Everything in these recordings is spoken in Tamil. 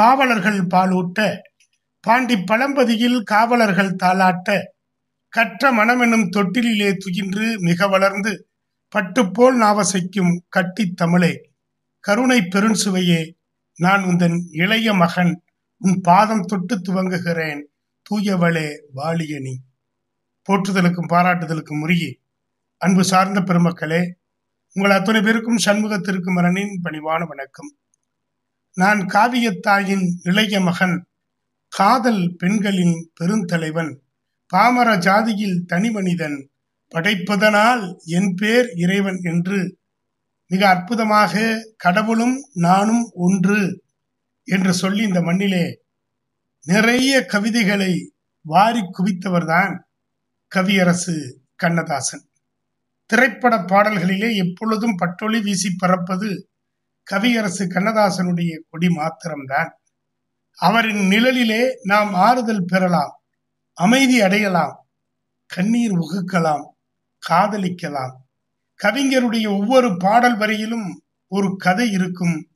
பாவலர்கள் பாலூட்ட பாண்டி பழம்பதியில் காவலர்கள் தாளாட்ட கற்ற மனமெனும் தொட்டிலே துயின்று மிக வளர்ந்து பட்டுப்போல் நாவசைக்கும் கட்டித் தமிழே கருணை பெருஞ்சுவையே நான் உந்தன் இளைய மகன் உன் பாதம் தொட்டு துவங்குகிறேன் தூயவளே வாலியனி போற்றுதலுக்கும் பாராட்டுதலுக்கும் உரிய அன்பு சார்ந்த பெருமக்களே உங்கள் அத்தனை பேருக்கும் சண்முகத்திற்கும் மரணின் பணிவான வணக்கம். நான் காவியத்தாயின் இளைய மகன் காதல் பெண்களின் பெருந்தலைவன் பாமர ஜாதியில் தனி மனிதன் படைப்பதனால் என் பேர் இறைவன் என்று மிக அற்புதமாக கடவுளும் நானும் ஒன்று என்று சொல்லி இந்த மண்ணிலே நிறைய கவிதைகளை வாரி குவித்தவர்தான் கவியரசு கண்ணதாசன். திரைப்பட பாடல்களிலே எப்பொழுதும் பட்டொளி வீசி பறப்பது கவியரசு கண்ணதாசனுடைய கொடி மாத்திரம்தான். அவரின் நிழலிலே நாம் ஆறுதல் பெறலாம் அமைதி அடையலாம் கண்ணீர் உகுக்கலாம் காதலிக்கலாம். கவிஞருடைய ஒவ்வொரு பாடல் வரியிலும் ஒரு கதை இருக்கும்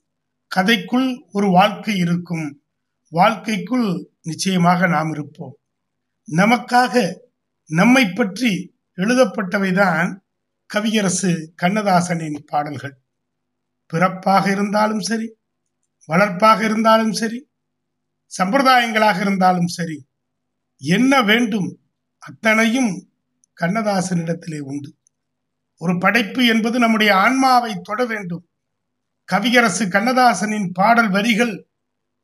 கதைக்குள் ஒரு வாழ்க்கை இருக்கும் வாழ்க்கைக்குள் நிச்சயமாக நாம் இருப்போம். நமக்காக நம்மை பற்றி எழுதப்பட்டவைதான் கவியரசு கண்ணதாசனின் பாடல்கள். பிறப்பாக இருந்தாலும் சரி வளர்ப்பாக இருந்தாலும் சரி சம்பிரதாயங்களாக இருந்தாலும் சரி என்ன வேண்டும் அத்தனையும் கண்ணதாசனிடத்திலே உண்டு. ஒரு படைப்பு என்பது நம்முடைய ஆன்மாவை தொட வேண்டும். கவியரசு கண்ணதாசனின் பாடல் வரிகள்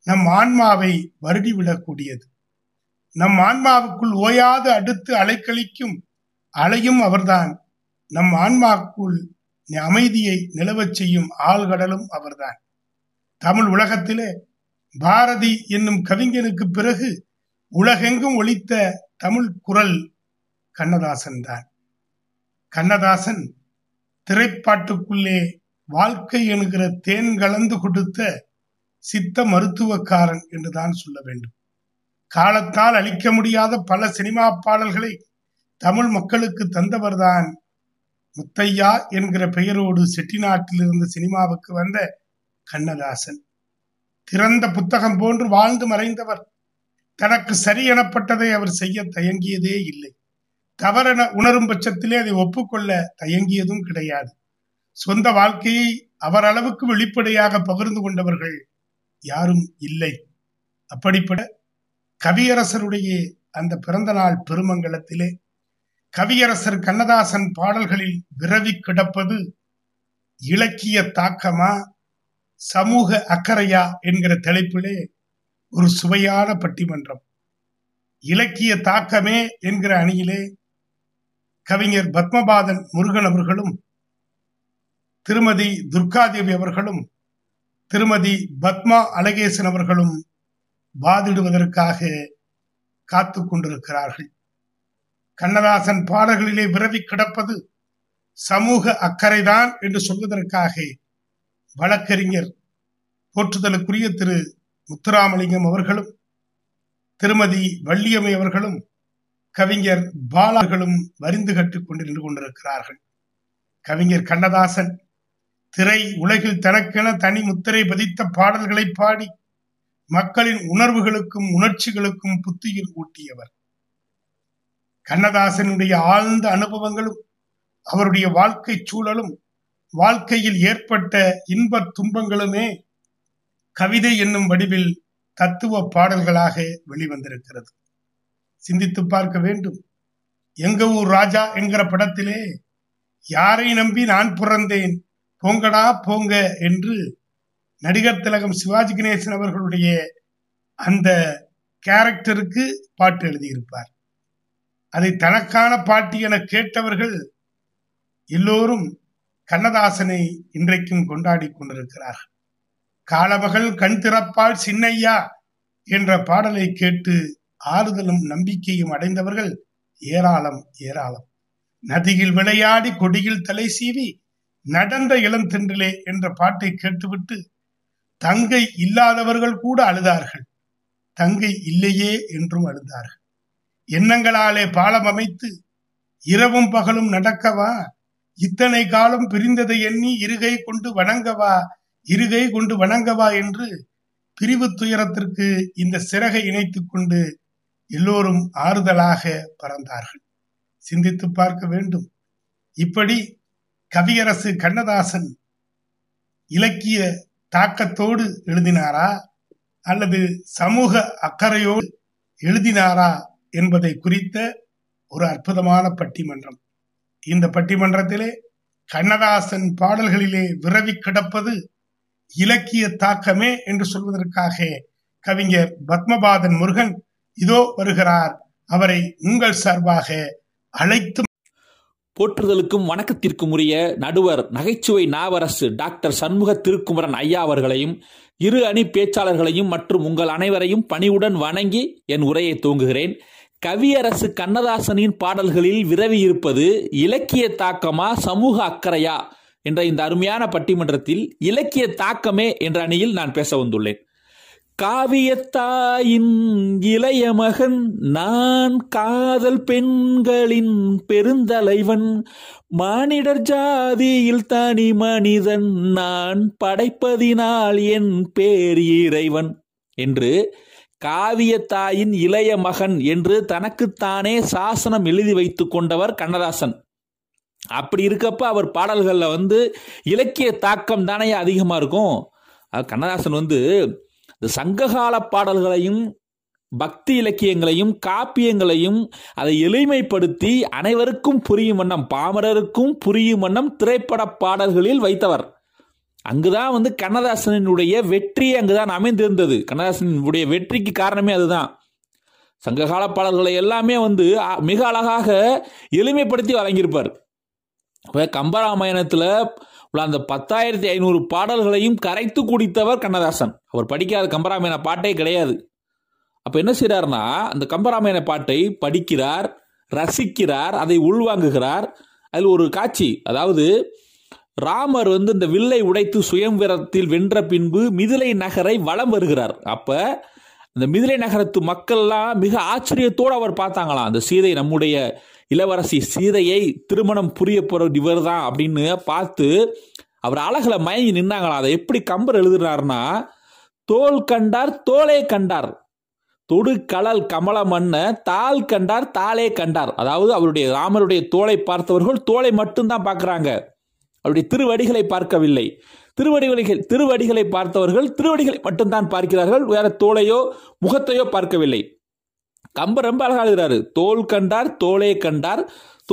நம் ஆன்மாவை வருடிவிடக்கூடியது. நம் ஆன்மாவுக்குள் ஓயாது அடுத்து அலைக்கழிக்கும் அலையும் அவர்தான். நம் ஆன்மாக்குள் அமைதியை நிலவச் செய்யும் ஆழ்கடலும் அவர்தான். தமிழ் உலகத்திலே பாரதி என்னும் கவிஞனுக்கு பிறகு உலகெங்கும் ஒழித்த தமிழ் குரல் கண்ணதாசன் தான். கண்ணதாசன் திரைப்பாட்டுக்குள்ளே வாழ்க்கை என்கிற தேன் கலந்து கொடுத்த சித்த மருத்துவக்காரன் என்றுதான் சொல்ல வேண்டும். காலத்தால் அழிக்க முடியாத பல சினிமா பாடல்களை தமிழ் மக்களுக்கு தந்தவர்தான் முத்தையா என்கிற பெயரோடு செட்டிநாட்டிலிருந்து சினிமாவுக்கு வந்த கண்ணதாசன். திறந்த புத்தகம் போன்று வாழ்ந்து மறைந்தவர். தனக்கு சரி எனப்பட்டதை அவர் செய்ய தயங்கியதே இல்லை. தவறென உணரும் பட்சத்திலே அதை ஒப்புக்கொள்ள தயங்கியதும் கிடையாது. சொந்த வாழ்க்கையை அவர் அளவுக்கு வெளிப்படையாக பகிர்ந்து கொண்டவர்கள் யாரும் இல்லை. அப்படிப்பட கவியரசருடைய அந்த பிறந்த நாள் பெருமங்கலத்திலே கவியரசர் கண்ணதாசன் பாடல்களில் விரவி கிடப்பது இலக்கிய தாக்கமா சமூக அக்கறையா என்கிற தலைப்பிலே ஒரு சுவையான பட்டிமன்றம். இலக்கிய தாக்கமே என்கிற அணியிலே கவிஞர் பத்மபாதன் முருகன் அவர்களும் திருமதி துர்காதேவி அவர்களும் திருமதி பத்மா அழகேசன் அவர்களும் வாதிடுவதற்காக காத்து கொண்டிருக்கிறார்கள். கண்ணதாசன் பாடல்களிலே விரவி கிடப்பது சமூக அக்கறைதான் என்று சொல்வதற்காக வழக்கறிஞர் போற்றுதலுக்குரிய திரு முத்துராமலிங்கம் அவர்களும் திருமதி வள்ளியம்மை அவர்களும் கவிஞர் பாலார்களும் வரிந்து கட்டிக் நின்று கொண்டிருக்கிறார்கள். கவிஞர் கண்ணதாசன் திரை உலகில் தனக்கென தனி முத்திரை பதித்த பாடல்களை பாடி மக்களின் உணர்வுகளுக்கும் உணர்ச்சிகளுக்கும் புத்துயிர் ஊட்டியவர். கண்ணதாசனுடைய ஆழ்ந்த அனுபவங்களும் அவருடைய வாழ்க்கை சூழலும் வாழ்க்கையில் ஏற்பட்ட இன்ப துன்பங்களுமே கவிதை என்னும் வடிவில் தத்துவ பாடல்களாக வெளிவந்திருக்கிறது. சிந்தித்து பார்க்க வேண்டும். எங்க ஊர் ராஜா என்கிற படத்திலே யாரை நம்பி நான் பிறந்தேன்? போங்கடா போங்க என்று நடிகர் திலகம் சிவாஜி கணேசன் அவர்களுடைய அந்த கேரக்டருக்கு பாட்டு எழுதியிருப்பார். அதை தனக்கான பாட்டு என கேட்டவர்கள் எல்லோரும் கண்ணதாசனை இன்றைக்கும் கொண்டாடி கொண்டிருக்கிறார்கள். காலமகள் கண் திறப்பால் சின்னையா என்ற பாடலை கேட்டு ஆறுதலும் நம்பிக்கையும் அடைந்தவர்கள் ஏராளம் ஏராளம். நதியில் விளையாடி கொடியில் தலை சீவி நடந்த இளந்தின்றிலே என்ற பாட்டை கேட்டுவிட்டு தங்கை இல்லாதவர்கள் கூட அழுதார்கள். தங்கை இல்லையே என்றும் அழுதார்கள். எண்ணங்களாலே பாலம் அமைத்து இரவும் பகலும் நடக்கவா? இத்தனை காலம் பிரிந்ததை எண்ணி இருகை கொண்டு வணங்கவா? இருகை கொண்டு வணங்கவா என்று பிரிவு துயரத்திற்கு இந்த சிறகை இணைத்துக் கொண்டு எல்லோரும் ஆறுதலாக பறந்தார்கள். சிந்தித்து பார்க்க வேண்டும். இப்படி கவியரசு கண்ணதாசன் இலக்கிய தாக்கத்தோடு எழுதினாரா? அல்லது சமூக அக்கறையோடு எழுதினாரா? என்பதை குறித்த ஒரு அற்புதமான பட்டிமன்றம். இந்த பட்டிமன்றத்திலே கண்ணதாசன் பாடல்களிலே விரவி கிடப்பது இலக்கிய தாக்கமே என்று சொல்வதற்காக கவிஞர் பத்மபாதன் முருகன் இதோ வருகிறார். அவரை உங்கள் சார்பாக அழைத்து போற்றுதலுக்கும் வணக்கத்திற்கும் உரிய நடுவர் நகைச்சுவை நாவரசு டாக்டர் சண்முக திருக்குமரன் ஐயா அவர்களையும் இரு அணி பேச்சாளர்களையும் மற்றும் உங்கள் அனைவரையும் பணிவுடன் வணங்கி என் உரையை துவங்குகிறேன். கவியரசு கண்ணதாசனின் பாடல்களில் விரவி இருப்பது இலக்கிய தாக்கமா சமூக அக்கறையா என்ற இந்த அருமையான பட்டிமன்றத்தில் இலக்கிய தாக்கமே என்ற அணியில் நான் பேச வந்துள்ளேன். காவியத்தாயின் இளைய மகன் நான் காதல் பெண்களின் பெருந்தலைவன் மானிடர் ஜாதியில் தனி மனிதன் நான் படைப்பதினால் என் பேர் இறைவன் என்று காவியத்தாயின் இளைய மகன் என்று தனக்குத்தானே சாசனம் எழுதி வைத்து கொண்டவர் கண்ணதாசன். அப்படி இருக்கப்ப அவர் பாடல்களில் வந்து இலக்கிய தாக்கம் தானே அதிகமாக இருக்கும். கண்ணதாசன் வந்து இந்த சங்ககால பாடல்களையும் பக்தி இலக்கியங்களையும் காப்பியங்களையும் அதை எளிமைப்படுத்தி அனைவருக்கும் புரியும் வண்ணம் பாமரருக்கும் புரியும் வண்ணம் திரைப்பட பாடல்களில் வைத்தவர். அங்குதான் வந்து கண்ணதாசனுடைய வெற்றி அங்குதான் அமைந்திருந்தது. கண்ணதாசனுடைய வெற்றிக்கு காரணமே அதுதான். சங்ககால பாடல்களை எல்லாமே வந்து மிக அழகாக எளிமைப்படுத்தி வழங்கியிருப்பார். இப்போ கம்பராமாயணத்தில் உள்ள அந்த பத்தாயிரத்தி ஐநூறு பாடல்களையும் கரைத்து குடித்தவர் கண்ணதாசன். அவர் படிக்காத கம்பராமாயண பாட்டே கிடையாது. அப்போ என்ன செய்கிறார்னா அந்த கம்பராமாயண பாட்டை படிக்கிறார் ரசிக்கிறார் அதை உள்வாங்குகிறார். அதில் ஒரு காட்சி அதாவது ராமர் வந்து இந்த வில்லை உடைத்து சுயம்வரத்தில் வென்ற பின்பு மிதிலை நகரை வலம் வருகிறார். அப்ப அந்த மிதிலை நகரத்து மக்கள்லாம் மிக ஆச்சரியத்தோடு அவர் பார்த்தாங்களாம். அந்த சீதை நம்முடைய இளவரசி சீதையை திருமணம் புரிய போறது இவர் தான் அப்படின்னு பார்த்து அவர் அழகில் மயங்கி நின்னாங்களாம். அதை எப்படி கம்பர் எழுதுறாருன்னா தோல் கண்டார் தோலே கண்டார். தொடு கலல் கமல மண்ண தாள் கண்டார் தாளே கண்டார். அதாவது அவருடைய ராமருடைய தோலை பார்த்தவர்கள் தோலை மட்டும்தான் பார்க்குறாங்க. அவருடைய திருவடிகளை பார்க்கவில்லை. திருவடிகளை திருவடிகளை பார்த்தவர்கள் திருவடிகளை மட்டும்தான் பார்க்கிறார்கள் வேற தோலையோ முகத்தையோ பார்க்கவில்லை. கம்ப ரொம்ப அழகா எழுதுறாரு தோல் கண்டார் தோலே கண்டார்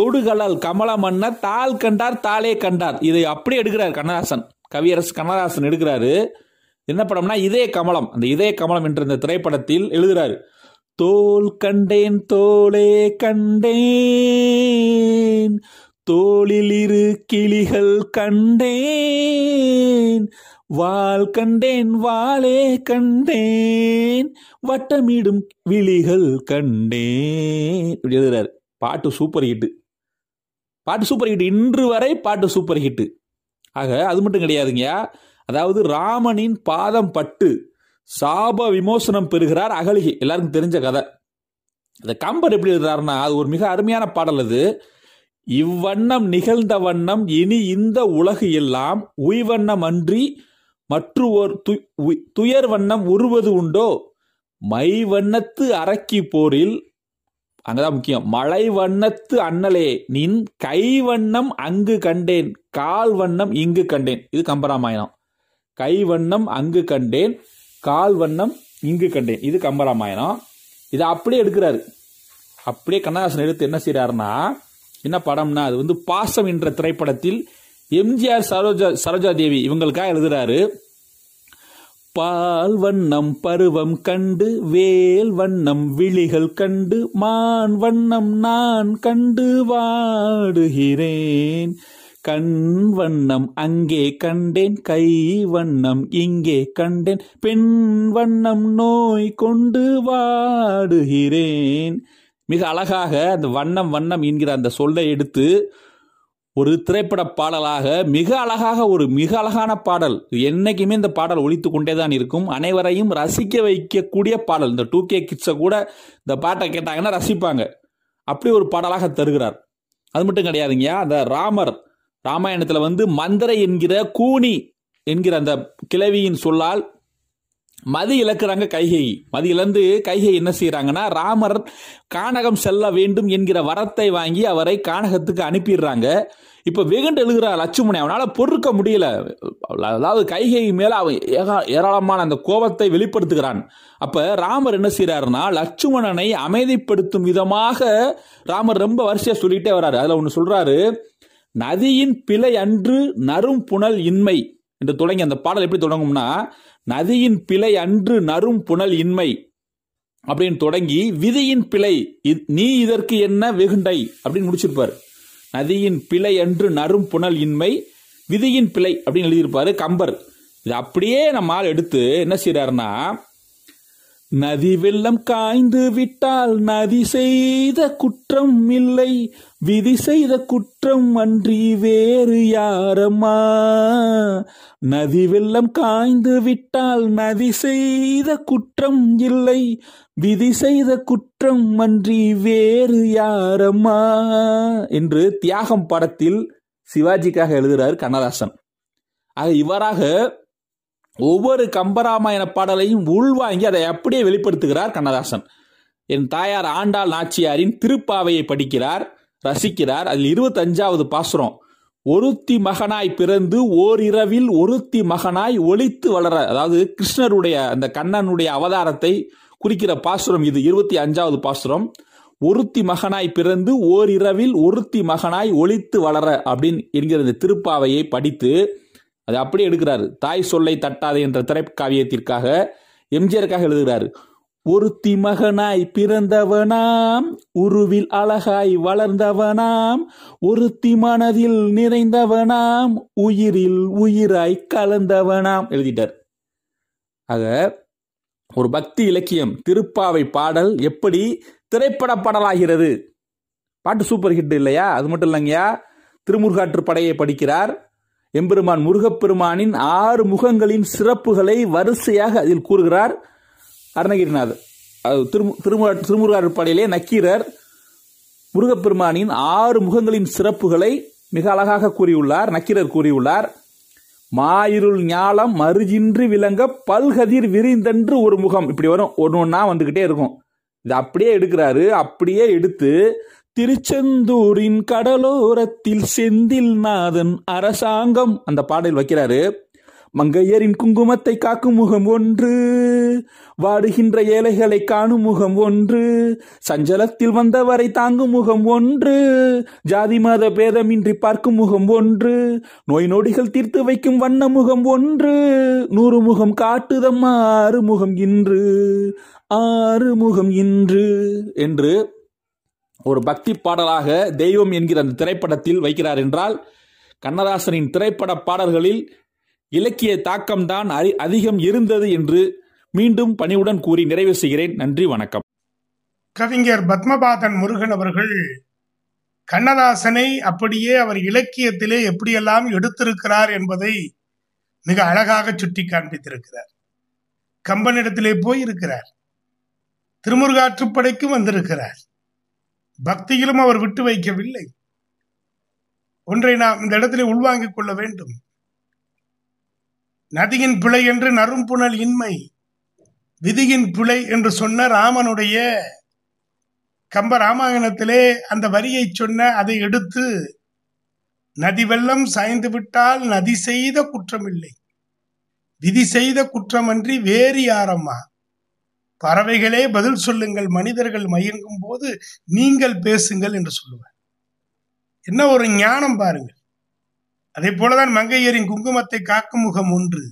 தொடுகளால் கமல மன்னர் தாள் கண்டார் தாளே கண்டார். இதை அப்படியே எடுக்கிறார் கண்ணதாசன் கவியரசு கண்ணதாசன் எடுக்கிறாரு. என்ன படம்னா இதே கமலம். அந்த இதே கமலம் என்ற இந்த திரைப்படத்தில் எழுதுறாரு தோல் கண்டேன் தோலே கண்டேன் தோளில் இரு கிளிகள் கண்டேன். வால் கண்டேன் வாளே கண்டேன். வட்டமிடும் விழிகள் கண்டேன். இப்படி எழுதுறாரு. பாட்டு சூப்பர் ஹிட்டு பாட்டு சூப்பர் ஹிட் இன்று வரை பாட்டு சூப்பர் ஹிட்டு ஆக அது மட்டும் கிடையாதுங்க. அதாவது ராமனின் பாதம் பட்டு சாப விமோசனம் பெறுகிறார் அகலிகை. எல்லாருக்கும் தெரிஞ்ச கதை. இந்த கம்பர் எப்படி எழுதுறாருன்னா அது ஒரு மிக அருமையான பாடல் அது. இவ்வண்ணம் நிகழ்ந்த வண்ணம் இனி இந்த உலகு எல்லாம் உய்வண்ணம் அன்றி மற்ற ஒரு துயர் வண்ணம் உருவது உண்டோ? மை வண்ணத்து அரக்கி போரில் அங்கதான் முக்கியம் மழை வண்ணத்து அண்ணலே நின் கை வண்ணம் அங்கு கண்டேன் கால் வண்ணம் இங்கு கண்டேன். இது கம்பராமாயணம். கை வண்ணம் அங்கு கண்டேன் கால் வண்ணம் இங்கு கண்டேன். இது கம்பராமாயணம். இதை அப்படியே எடுக்கிறாரு. அப்படியே கண்ணதாசன் எடுத்து என்ன செய்யறாருன்னா என்ன படம்னா அது வந்து பாசம் என்ற திரைப்படத்தில் எம்ஜிஆர் சரோஜா சரோஜா தேவி இவங்களுக்காக எழுதுறாரு? பால் வண்ணம் பருவம் கண்டு வேல் வண்ணம் விழிகள் கண்டு மான் வண்ணம் நான் கண்டு வாடுகிறேன். கண் வண்ணம் அங்கே கண்டேன் கை வண்ணம் இங்கே கண்டேன் பெண் வண்ணம் நோய் கொண்டு வாடுகிறேன். மிக அழகாக அந்த வண்ணம் வண்ணம் என்கிற அந்த சொல்லை எடுத்து ஒரு திரைப்பட பாடலாக மிக அழகாக ஒரு மிக அழகான பாடல். என்றைக்குமே இந்த பாடல் ஒழித்து கொண்டே தான் இருக்கும். அனைவரையும் ரசிக்க வைக்கக்கூடிய பாடல். இந்த டூ கே கிட்ஸை கூட இந்த பாட்டை கேட்டாங்கன்னா ரசிப்பாங்க. அப்படி ஒரு பாடலாக தருகிறார். அது மட்டும் கிடையாதுங்கய்யா. அந்த ராமர் ராமாயணத்தில் வந்து மந்திரை என்கிற கூனி என்கிற அந்த கிழவியின் சொல்லால் மதி இழக்கிறாங்க கைகை. மதி இழந்து கைகை என்ன செய்யறாங்கன்னா ராமர் கானகம் செல்ல வேண்டும் என்கிற வரத்தை வாங்கி அவரை கானகத்துக்கு அனுப்பிடுறாங்க. இப்ப வெகுண்டு எழுகிற லட்சுமணி அவனால பொறுக்க முடியல. அதாவது கைகை மேல அவன் ஏராளமான அந்த கோபத்தை வெளிப்படுத்துகிறான். அப்ப ராமர் என்ன செய்யறாருன்னா லட்சுமணனை அமைதிப்படுத்தும் விதமாக ராமர் ரொம்ப வரிசையா சொல்லிட்டே வர்றாரு. அதுல ஒன்று சொல்றாரு நதியின் பிழை அன்று நரும் புனல் இன்மை என்று தொடங்கி அந்த பாடல் எப்படி தொடங்கும்னா நதியின் பிழை அன்று நரும் புனல் இன்மை அப்படின்னு தொடங்கி விதியின் பிழை நீ இதற்கு என்ன வெகுண்டை? அப்படின்னு முடிச்சிருப்பார். நதியின் பிழை அன்று நரும் புனல் இன்மை விதியின் பிழை அப்படின்னு எழுதியிருப்பாரு கம்பர். இது அப்படியே நம்மால் எடுத்து என்ன செய்யறாருன்னா நதி வெள்ளம் காய்ந்து விட்டால் நதி செய்த குற்றம் இல்லை விதி செய்த குற்றம் அன்றி வேறு யாரம்மா நதி வெள்ளம் காய்ந்து விட்டால் நதி செய்த குற்றம் இல்லை விதி செய்த குற்றம் அன்றி வேறு யாரம்மா என்று தியாகம் படத்தில் சிவாஜிக்காக எழுதுகிறார் கண்ணதாசன். ஆக இவ்வாறாக ஒவ்வொரு கம்பராமாயண பாடலையும் உள்வாங்கி அதை அப்படியே வெளிப்படுத்துகிறார் கண்ணதாசன். என் தாயார் ஆண்டாள் நாச்சியாரின் திருப்பாவையை படிக்கிறார் ரசிக்கிறார். அதில் இருபத்தஞ்சாவது பாசுரம். ஒருத்தி மகனாய் பிறந்து ஓரிரவில் ஒருத்தி மகனாய் ஒழித்து வளர அதாவது கிருஷ்ணருடைய அந்த கண்ணனுடைய அவதாரத்தை குறிக்கிற பாசுரம் இது இருபத்தி அஞ்சாவது பாசுரம். ஒருத்தி மகனாய் பிறந்து ஓரிரவில் ஒருத்தி மகனாய் ஒழித்து வளர அப்படின்னு என்கிற இந்த திருப்பாவையை படித்து அதை அப்படியே எடுக்கிறாரு. தாய் சொல்லை தட்டாதே என்ற திரைக்காவியத்திற்காக எம்ஜிஆருக்காக எழுதுகிறாரு. ஒருத்தி மகனாய் பிறந்தவனாம் உருவில் அழகாய் வளர்ந்தவனாம் ஒருத்தி மனதில் நிறைந்தவனாம் உயிரில் உயிராய் கலந்தவனாம் எழுதிட்டார். ஆக ஒரு பக்தி இலக்கியம் திருப்பாவை பாடல் எப்படி திரைப்பட பாடலாகிறது? பாட்டு சூப்பர் ஹிட் இல்லையா? அது மட்டும் இல்லைங்கயா திருமுருகாற்று படையை படிக்கிறார். எம்பெருமான் முருகப்பெருமானின் ஆறு முகங்களின் சிறப்புகளை வரிசையாக அதில் கூறுகிறார். அருணகிரிநாதர் அது திருமு திருமுக திருமுருகாற்று நக்கீரர் முருகப்பெருமானின் ஆறு முகங்களின் சிறப்புகளை மிக அழகாக கூறியுள்ளார் நக்கீரர் கூறியுள்ளார். மாயிருள் ஞாலம் மறுஜின்றி விளங்க பல்கதிர் விரிந்தன்று ஒரு முகம். இப்படி வரும் ஒன்று ஒன்றா வந்துக்கிட்டே இருக்கும். இது அப்படியே எடுக்கிறாரு அப்படியே எடுத்து திருச்செந்தூரின் கடலோரத்தில் செந்தில் நாதன் அரசாங்கம். அந்த பாடல் வைக்கிறாரு மங்கையரின் குங்குமத்தை காக்கும் முகம் ஒன்று வாடுகின்ற ஏழைகளை காணும் முகம் ஒன்று சஞ்சலத்தில் வந்தவரை தாங்கும் முகம் ஒன்று ஜாதி மத பேதமின்றி பார்க்கும் முகம் ஒன்று நோய் நொடிகள் தீர்த்து வைக்கும் வண்ண முகம் ஒன்று நூறு முகம் காட்டுதம் ஆறு முகம் இன்று ஆறு முகம் இன்று என்று ஒரு பக்தி பாடலாக தெய்வம் என்கிற அந்த திரைப்படத்தில் வைக்கிறார் என்றால் கண்ணதாசனின் திரைப்பட பாடல்களில் இலக்கிய தாக்கம்தான் அதிகம் இருந்தது என்று மீண்டும் பணிவுடன் கூறி நிறைவு செய்கிறேன். நன்றி வணக்கம். கவிஞர் பத்மபாதன் முருகன் அவர்கள் கண்ணதாசனை அப்படியே அவர் இலக்கியத்திலே எப்படியெல்லாம் எடுத்திருக்கிறார் என்பதை மிக அழகாக சுட்டி காண்பித்திருக்கிறார். கம்பனிடத்திலே போய் இருக்கிறார் திருமுருகாற்றுப்படைக்கும் வந்திருக்கிறார். பக்தியிலும் அவர் விட்டு வைக்கவில்லை. ஒன்றை நாம் இந்த இடத்திலே உள்வாங்கிக் கொள்ள வேண்டும். நதியின் பிழை என்று நறும்புணல் இன்மை விதியின் பிழை என்று சொன்ன ராமனுடைய கம்ப ராமாயணத்திலே அந்த வரியை சொன்ன அதை எடுத்து நதி வெள்ளம் சாய்ந்து விட்டால் நதி செய்த குற்றமில்லை. விதி செய்த குற்றமன்றி வேறு யாரம்மா? பறவைகளே பதில் சொல்லுங்கள் மனிதர்கள் மயங்கும் போது நீங்கள் பேசுங்கள் என்று சொல்லுவேன் என்ன ஒரு ஞானம் பாருங்கள். அதே போலதான் மங்கையரின் குங்குமத்தை காக்கும் முகம் ஒன்று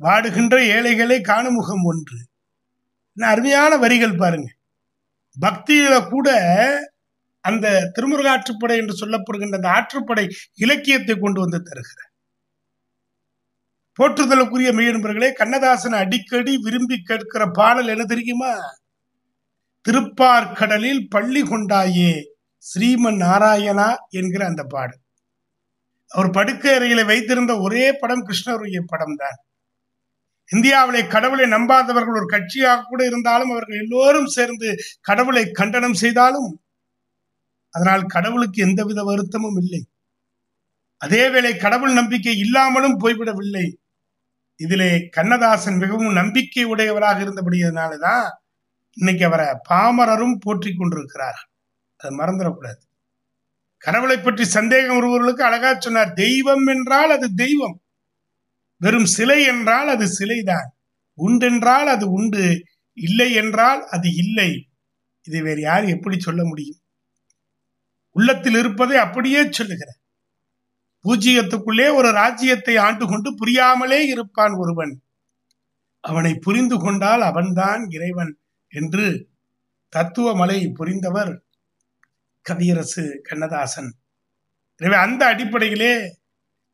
வாடுகின்ற ஏழைகளை காணும் முகம் ஒன்று. என்ன அருமையான வரிகள் பாருங்க பக்தியில கூட அந்த திருமுருகாற்றுப்படை என்று சொல்லப்படுகின்ற அந்த ஆற்றுப்படை இலக்கியத்தை கொண்டு வந்து தருகிறார். போற்றுதலுக்குரிய மெய்யன்பர்களே கண்ணதாசன் அடிக்கடி விரும்பி கேட்கிற பாடல் என்ன தெரியுமா? திருப்பார்கடலில் பள்ளி கொண்டாயே ஸ்ரீமன் நாராயணா என்கிற அந்த பாடல். அவர் படுக்கை அறையில வைத்திருந்த ஒரே படம் கிருஷ்ணருடைய படம் தான் இந்தியாவிலே கடவுளை நம்பாதவர்கள் ஒரு கட்சியாக கூட இருந்தாலும் அவர்கள் எல்லோரும் சேர்ந்து கடவுளை கண்டனம் செய்தாலும் அதனால் கடவுளுக்கு எந்தவித வருத்தமும் இல்லை. அதேவேளை கடவுள் நம்பிக்கை இல்லாமலும் போய்விடவில்லை. இதிலே கண்ணதாசன் மிகவும் நம்பிக்கை உடையவராக இருந்தபடியதுனாலதான் இன்னைக்கு அவரை பாமரரும் போற்றி கொண்டிருக்கிறார் அது மறந்துடக்கூடாது. கடவுளை பற்றி சந்தேகம் ஒருவர்களுக்கு அழகா சொன்னார் தெய்வம் என்றால் அது தெய்வம் வெறும் சிலை என்றால் அது சிலைதான் உண்டென்றால் அது உண்டு இல்லை என்றால் அது இல்லை. இதை வேறு யார் எப்படி சொல்ல முடியும்? உள்ளத்தில் இருப்பதை அப்படியே சொல்லுகிறார். பூஜ்ஜியத்துக்குள்ளே ஒரு ராஜ்யத்தை ஆண்டு கொண்டு புரியாமலே இருப்பான் ஒருவன். அவனை புரிந்து கொண்டால் அவன்தான் இறைவன் என்று தத்துவமலை புரிந்தவர் கவியரசு கண்ணதாசன். எனவே அந்த அடிப்படையிலே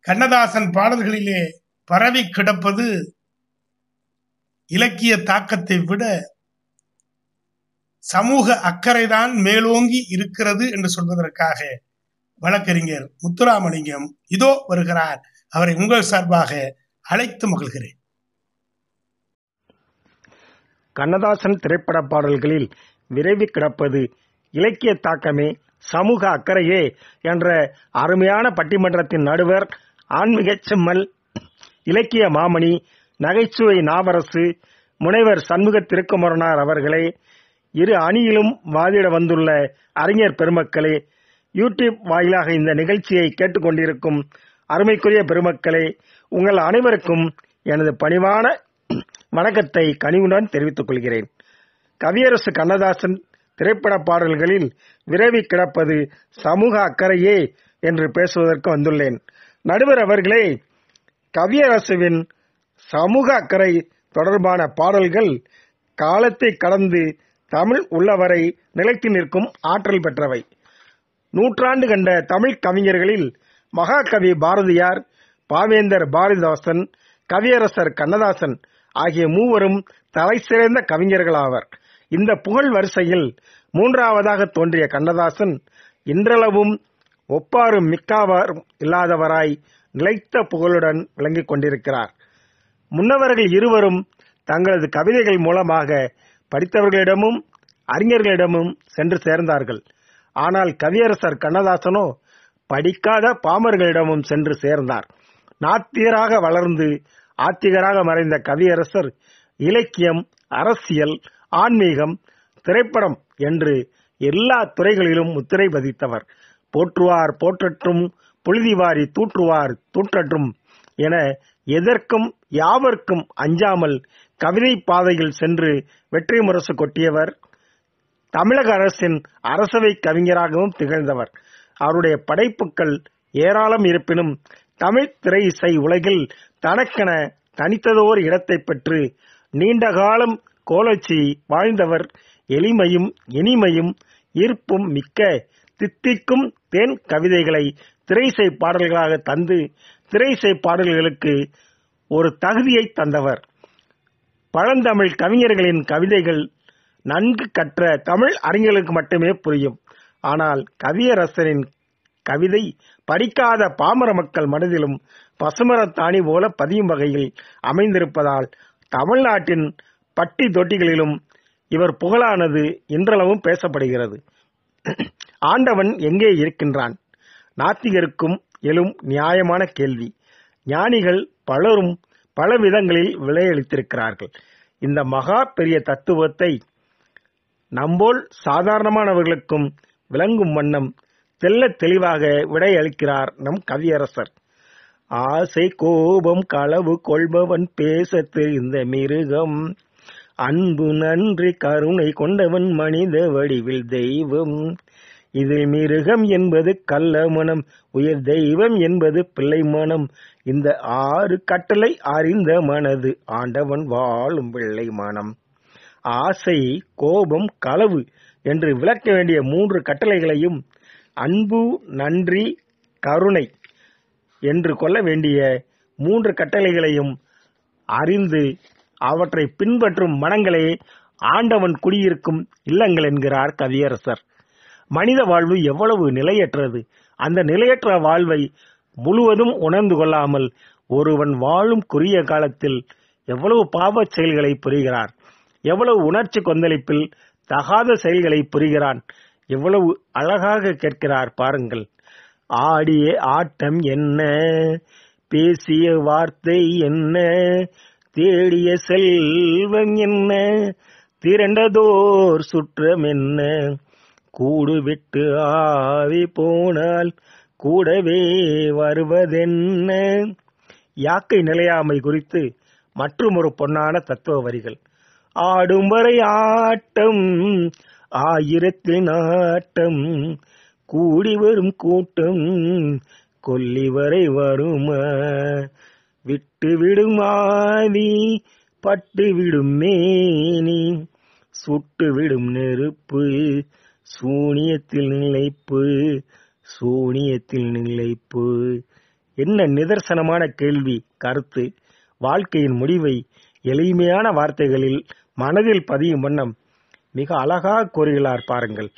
கண்ணதாசன் பாடல்களிலே பரவி கிடப்பது இலக்கிய தாக்கத்தை விட சமூக அக்கறைதான் மேலோங்கி இருக்கிறது என்று சொல்வதற்காக. வழக்கறிஞர் முத்துராமலிங்கம் இதோ வருகிறார். அவரை உங்கள் சார்பாக அழைத்து மகிழ்கிறேன். கண்ணதாசன் திரைப்பட பாடல்களில் விரைவி கிடப்பது இலக்கிய தாக்கமே சமூக அக்கறையே என்ற அருமையான பட்டிமன்றத்தின் நடுவர் ஆன்மீக செம்மல் இலக்கிய மாமணி நகைச்சுவை நாவரசு முனைவர் சண்முக திருக்குமரனார் அவர்களே இரு அணியிலும் வாதிட வந்துள்ள அறிஞர் பெருமக்களே யூடியூப் வாயிலாக இந்த நிகழ்ச்சியை கேட்டுக்கொண்டிருக்கும் அருமைக்குரிய பெருமக்களே உங்கள் அனைவருக்கும் எனது பணிவான வணக்கத்தை கனிவுடன் தெரிவித்துக் கொள்கிறேன். கவியரசு கண்ணதாசன் திரைப்பட பாடல்களில் விரைவி கிடப்பது சமூக அக்கறையே என்று பேசுவதற்கு வந்துள்ளேன். நடுவர் அவர்களே கவியரசுவின் சமூக அக்கறை தொடர்பான பாடல்கள் காலத்தை கடந்து தமிழ் உள்ளவரை நிலைத்து நிற்கும் ஆற்றல் பெற்றவை. நூற்றாண்டு கண்ட தமிழ் கவிஞர்களில் மகாகவி பாரதியார் பாவேந்தர் பாரதிதாசன் கவியரசர் கண்ணதாசன் ஆகிய மூவரும் தலை சிறந்த கவிஞர்களாவர். இந்த புகழ் வரிசையில் மூன்றாவதாக தோன்றிய கண்ணதாசன் இன்றளவும் ஒப்பாரும் மிக்காவர் இல்லாதவராய் நிலைத்த புகழுடன் விளங்கிக் கொண்டிருக்கிறார். முன்னவர்கள் இருவரும் தங்களது கவிதைகள் மூலமாக படித்தவர்களிடமும் அறிஞர்களிடமும் சென்று சேர்ந்தார்கள். ஆனால் கவியரசர் கண்ணதாசனோ படிக்காத பாமர்களிடமும் சென்று சேர்ந்தார். நாத்தியராக வளர்ந்து ஆத்திகராக மறைந்த கவியரசர் இலக்கியம் அரசியல் ஆன்மீகம் திரைப்படம் என்று எல்லா துறைகளிலும் முத்திரை பதித்தவர். போற்றுவார் போற்றற்றும் புழுதிவாரி தூற்றுவார் தூற்றற்றும் என எதற்கும் யாவர்க்கும் அஞ்சாமல் கவிதை பாதையில் சென்று வெற்றி முரசு கொட்டியவர். தமிழக அரசின் அரசவை கவிஞராகவும் திகழ்ந்தவர். அவருடைய படைப்புகள் ஏராளம் இருப்பினும் தமிழ் திரை இசை உலகில் தனக்கென தனித்ததோர் இடத்தை பெற்று நீண்ட காலம் கோலச்சி வாழ்ந்தவர். எளிமையும் இனிமையும் ஈர்ப்பும் மிக்க தித்திக்கும் தேன் கவிதைகளை திரைசை பாடல்களாக தந்து திரைசை பாடல்களுக்கு ஒரு தகுதியை தந்தவர். பழந்தமிழ் கவிஞர்களின் கவிதைகள் நன்கு கற்ற தமிழ் அறிஞர்களுக்கு மட்டுமே புரியும். ஆனால் கவியரசனின் கவிதை படிக்காத பாமர மக்கள் மனதிலும் பசுமரத்தாணி போல பதியும் வகையில் அமைந்திருப்பதால் தமிழ்நாட்டின் பட்டி தொட்டிகளிலும் இவர் புகழானது இன்றளவும் பேசப்படுகிறது. ஆண்டவன் எங்கே இருக்கின்றான்? நாத்திகருக்கும் எழும் நியாயமான கேள்வி. ஞானிகள் பலரும் பல விதங்களில் விளையளித்திருக்கிறார்கள் இந்த மகா பெரிய தத்துவத்தை நம்போல் சாதாரணமானவர்களுக்கும் விளங்கும் வண்ணம் தெல்ல தெளிவாக விடையளிக்கிறார் நம் கவியரசர். ஆசை கோபம் களவு கொள்பவன் பேச தெரிந்த மிருகம். அன்பு நன்றி கருணை கொண்டவன் மனித வடிவில் தெய்வம். இதில் மிருகம் என்பது கள்ள மனம் உயர் தெய்வம் என்பது பிள்ளை மனம். இந்த ஆறு கட்டளை அறிந்த மனது ஆண்டவன் வாழும் பிள்ளை மனம். ஆசை கோபம் களவு என்று விளக்க வேண்டிய மூன்று கட்டளைகளையும் அன்பு நன்றி கருணை என்று கொள்ள வேண்டிய மூன்று கட்டளைகளையும் அறிந்து அவற்றை பின்பற்றும் மனங்களே ஆண்டவன் குடியிருக்கும் இல்லங்கள் என்கிறார் கவியரசர். மனித வாழ்வு எவ்வளவு நிலையற்றது. அந்த நிலையற்ற வாழ்வை முழுவதும் உணர்ந்து கொள்ளாமல் ஒருவன் வாழும் குறுகிய காலத்தில் எவ்வளவு பாவச் செயல்களை புரிகிறார். எவ்வளவு உணர்ச்சி கொந்தளிப்பில் தகாத செயல்களை புரிகிறான் எவ்வளவு அழகாக கேட்கிறார் பாருங்கள். ஆடிய ஆட்டம் என்ன பேசிய வார்த்தை என்ன தேடிய செல்வம் என்ன திரண்டதோர் சுற்றம் என்ன. கூடு விட்டு ஆவி போனால் கூடவே வருவதென்ன? யாக்கை நிலையாமை குறித்து மற்றுமொரு பொன்னான தத்துவ வரிகள். ஆடும் வரை ஆட்டம் ஆயிரத்தில் நாட்டம் கூடி வரும் கூட்டம் கொல்லி வரை வருமா. விட்டு விடும் ஆவி பட்டு விடும் மேனி சுட்டு விடும் நெருப்பு சூனியத்தில் நிலைப்பு சூனியத்தில் நிலைப்பு. என்ன நிதர்சனமான கேள்வி கருத்து. வாழ்க்கையின் முடிவை எளிமையான வார்த்தைகளில் மனதில் பதியும் வண்ணம் மிக அழகாக கூறுகிறார் பாருங்கள்.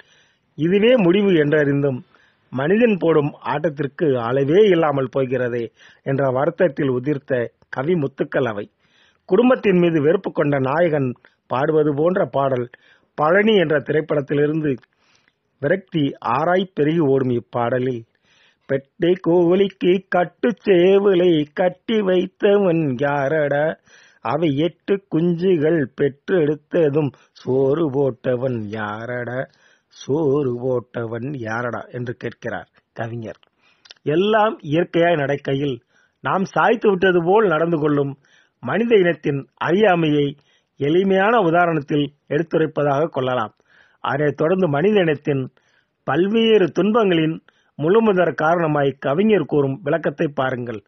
இதுவே முடிவு என்றறிந்தும் மனிதன் போடும் ஆட்டத்திற்கு அளவே இல்லாமல் போகிறதே என்ற வருத்தத்தில் உதிர்த்த கவி முத்துக்கள் அவை. குடும்பத்தின் மீது வெறுப்பு கொண்ட நாயகன் பாடுவது போன்ற பாடல் பழனி என்ற திரைப்படத்திலிருந்து விரக்தி ஆராய் பெருகி ஓடும் இப்பாடலில் பெட்டை கோழிக்கு கட்டு சேவலை கட்டி வைத்தவன் யாரடா? அவை எட்டு குஞ்சுகள் பெற்றெடுத்ததும் சோறு போட்டவன் யாரடா? சோறு போட்டவன் யாரடா? என்று கேட்கிறார் கவிஞர். எல்லாம் இயற்கையாய் நடக்கையில் நாம் சாய்த்து விட்டது போல் நடந்து கொள்ளும் மனித இனத்தின் அறியாமையை எளிமையான உதாரணத்தில் எடுத்துரைப்பதாக கொள்ளலாம். அதனைத் தொடர்ந்து மனித இனத்தின் பல்வேறு துன்பங்களின் முழுமுதற் காரணமாய் கவிஞர் கூறும் விளக்கத்தை பாருங்கள்.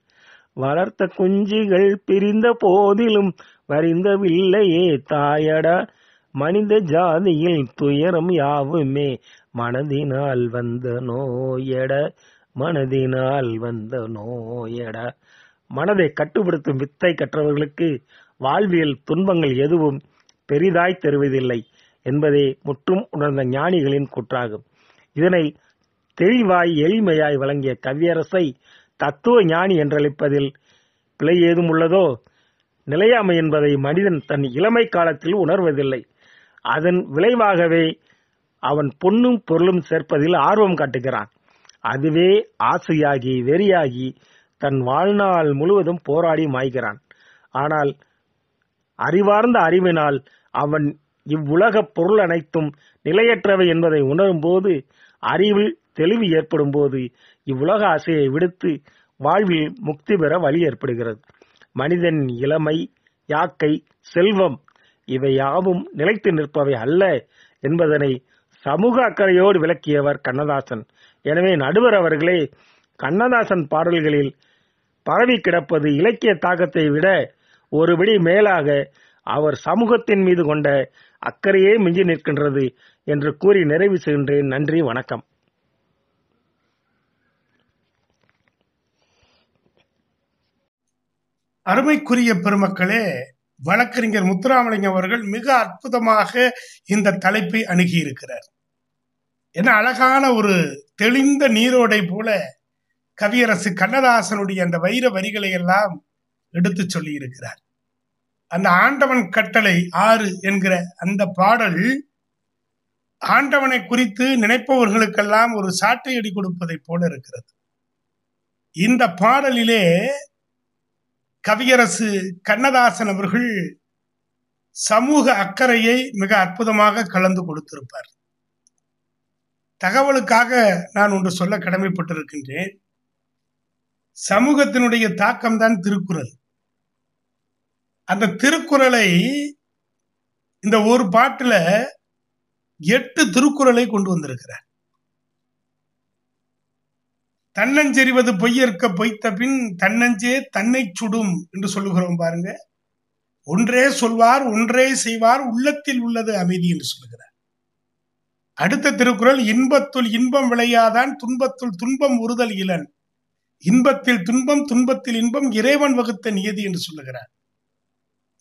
வளர்த்த குஞ்சுகள் பிரிந்த போதிலும் வரிந்தவில்லையே தாயடா. மனித ஜாதியில் துயரம் யாவுமே. மனதினால் வந்த நோயட. மனதினால் வந்த நோயட. மனதை கட்டுப்படுத்தும் வித்தை கற்றவர்களுக்கு வாழ்வியல் துன்பங்கள் எதுவும் பெரிதாய் தருவதில்லை என்பதே முற்றும் உணர்ந்த ஞானிகளின் கூற்றாகும். இதனை தெளிவாய் எளிமையாய் வழங்கிய கவியரசை தத்துவ ஞானி என்றழைப்பதில் பிழை ஏதும் உள்ளதோ? நிலையாமை என்பதை மனிதன் தன் இளமை காலத்தில் உணர்வதில்லை. அதன் விளைவாகவே அவன் பொன்னும் பொருளும் சேர்ப்பதில் ஆர்வம் காட்டுகிறான். அதுவே ஆசையாகி வெறியாகி தன் வாழ்நாள் முழுவதும் போராடி மாய்கிறான். ஆனால் அறிவார்ந்த அறிவினால் அவன் இவ்வுலக பொருள் அனைத்தும் நிலையற்றவை என்பதை உணரும்போது அறிவில் தெளிவு ஏற்படும் போது இவ்வுலக ஆசையை விடுத்து வாழ்வில் முக்தி பெற வழி ஏற்படுகிறது. மனிதன் இளமை யாக்கை செல்வம் இவை யாவும் நிலைத்து நிற்பவை அல்ல என்பதனை சமூக அக்கறையோடு விளக்கியவர் கண்ணதாசன். எனவே நடுவர் அவர்களே கண்ணதாசன் பாடல்களில் பரவி கிடப்பது இலக்கிய தாக்கத்தை விட ஒருபடி மேலாக அவர் சமூகத்தின் மீது கொண்ட அக்கறையே மிஞ்சி நிற்கின்றது என்று கூறி நிறைவு செய்கின்றேன். நன்றி வணக்கம். அருமைக்குரிய பெருமக்களே வழக்கறிஞர் முத்துராமலிங்கம் அவர்கள் மிக அற்புதமாக இந்த தலைப்பை அணுகியிருக்கிறார். என்ன அழகான ஒரு தெளிந்த நீரோடை போல கவியரசு கண்ணதாசனுடைய அந்த வைர வரிகளை எல்லாம் எடுத்து சொல்லியிருக்கிறார். அந்த ஆண்டவன் கட்டளை ஆறு என்கிற அந்த பாடல் ஆண்டவனை குறித்து நினைப்பவர்களுக்கெல்லாம் ஒரு சாட்டையடி கொடுப்பதை போல இருக்கிறது. இந்த பாடலிலே கவியரசு கண்ணதாசன் அவர்கள் சமூக அக்கறையை மிக அற்புதமாக கலந்து கொடுத்திருப்பார். தகவலுக்காக நான் ஒன்று சொல்ல கடமைப்பட்டிருக்கின்றேன். சமூகத்தினுடைய தாக்கம்தான் திருக்குறள். அந்த திருக்குறளை இந்த ஒரு பாட்டில் எட்டு திருக்குறளை கொண்டு வந்திருக்கிறார். தன்னஞ்செறிவது பொய்யற்க பொய்த்த பின் தன்னஞ்சே தன்னை சுடும் என்று சொல்லுகிறோம் பாருங்க. ஒன்றே சொல்வார் ஒன்றே செய்வார் உள்ளத்தில் உள்ளது அமைதி என்று சொல்லுகிறார். அடுத்த திருக்குறள் இன்பத்துள் இன்பம் விளையாதான் துன்பத்துள் துன்பம் உறுதல் இளன் இன்பத்தில் துன்பம் துன்பத்தில் இன்பம் இறைவன் வகுத்த நியதி என்று சொல்லுகிறார்.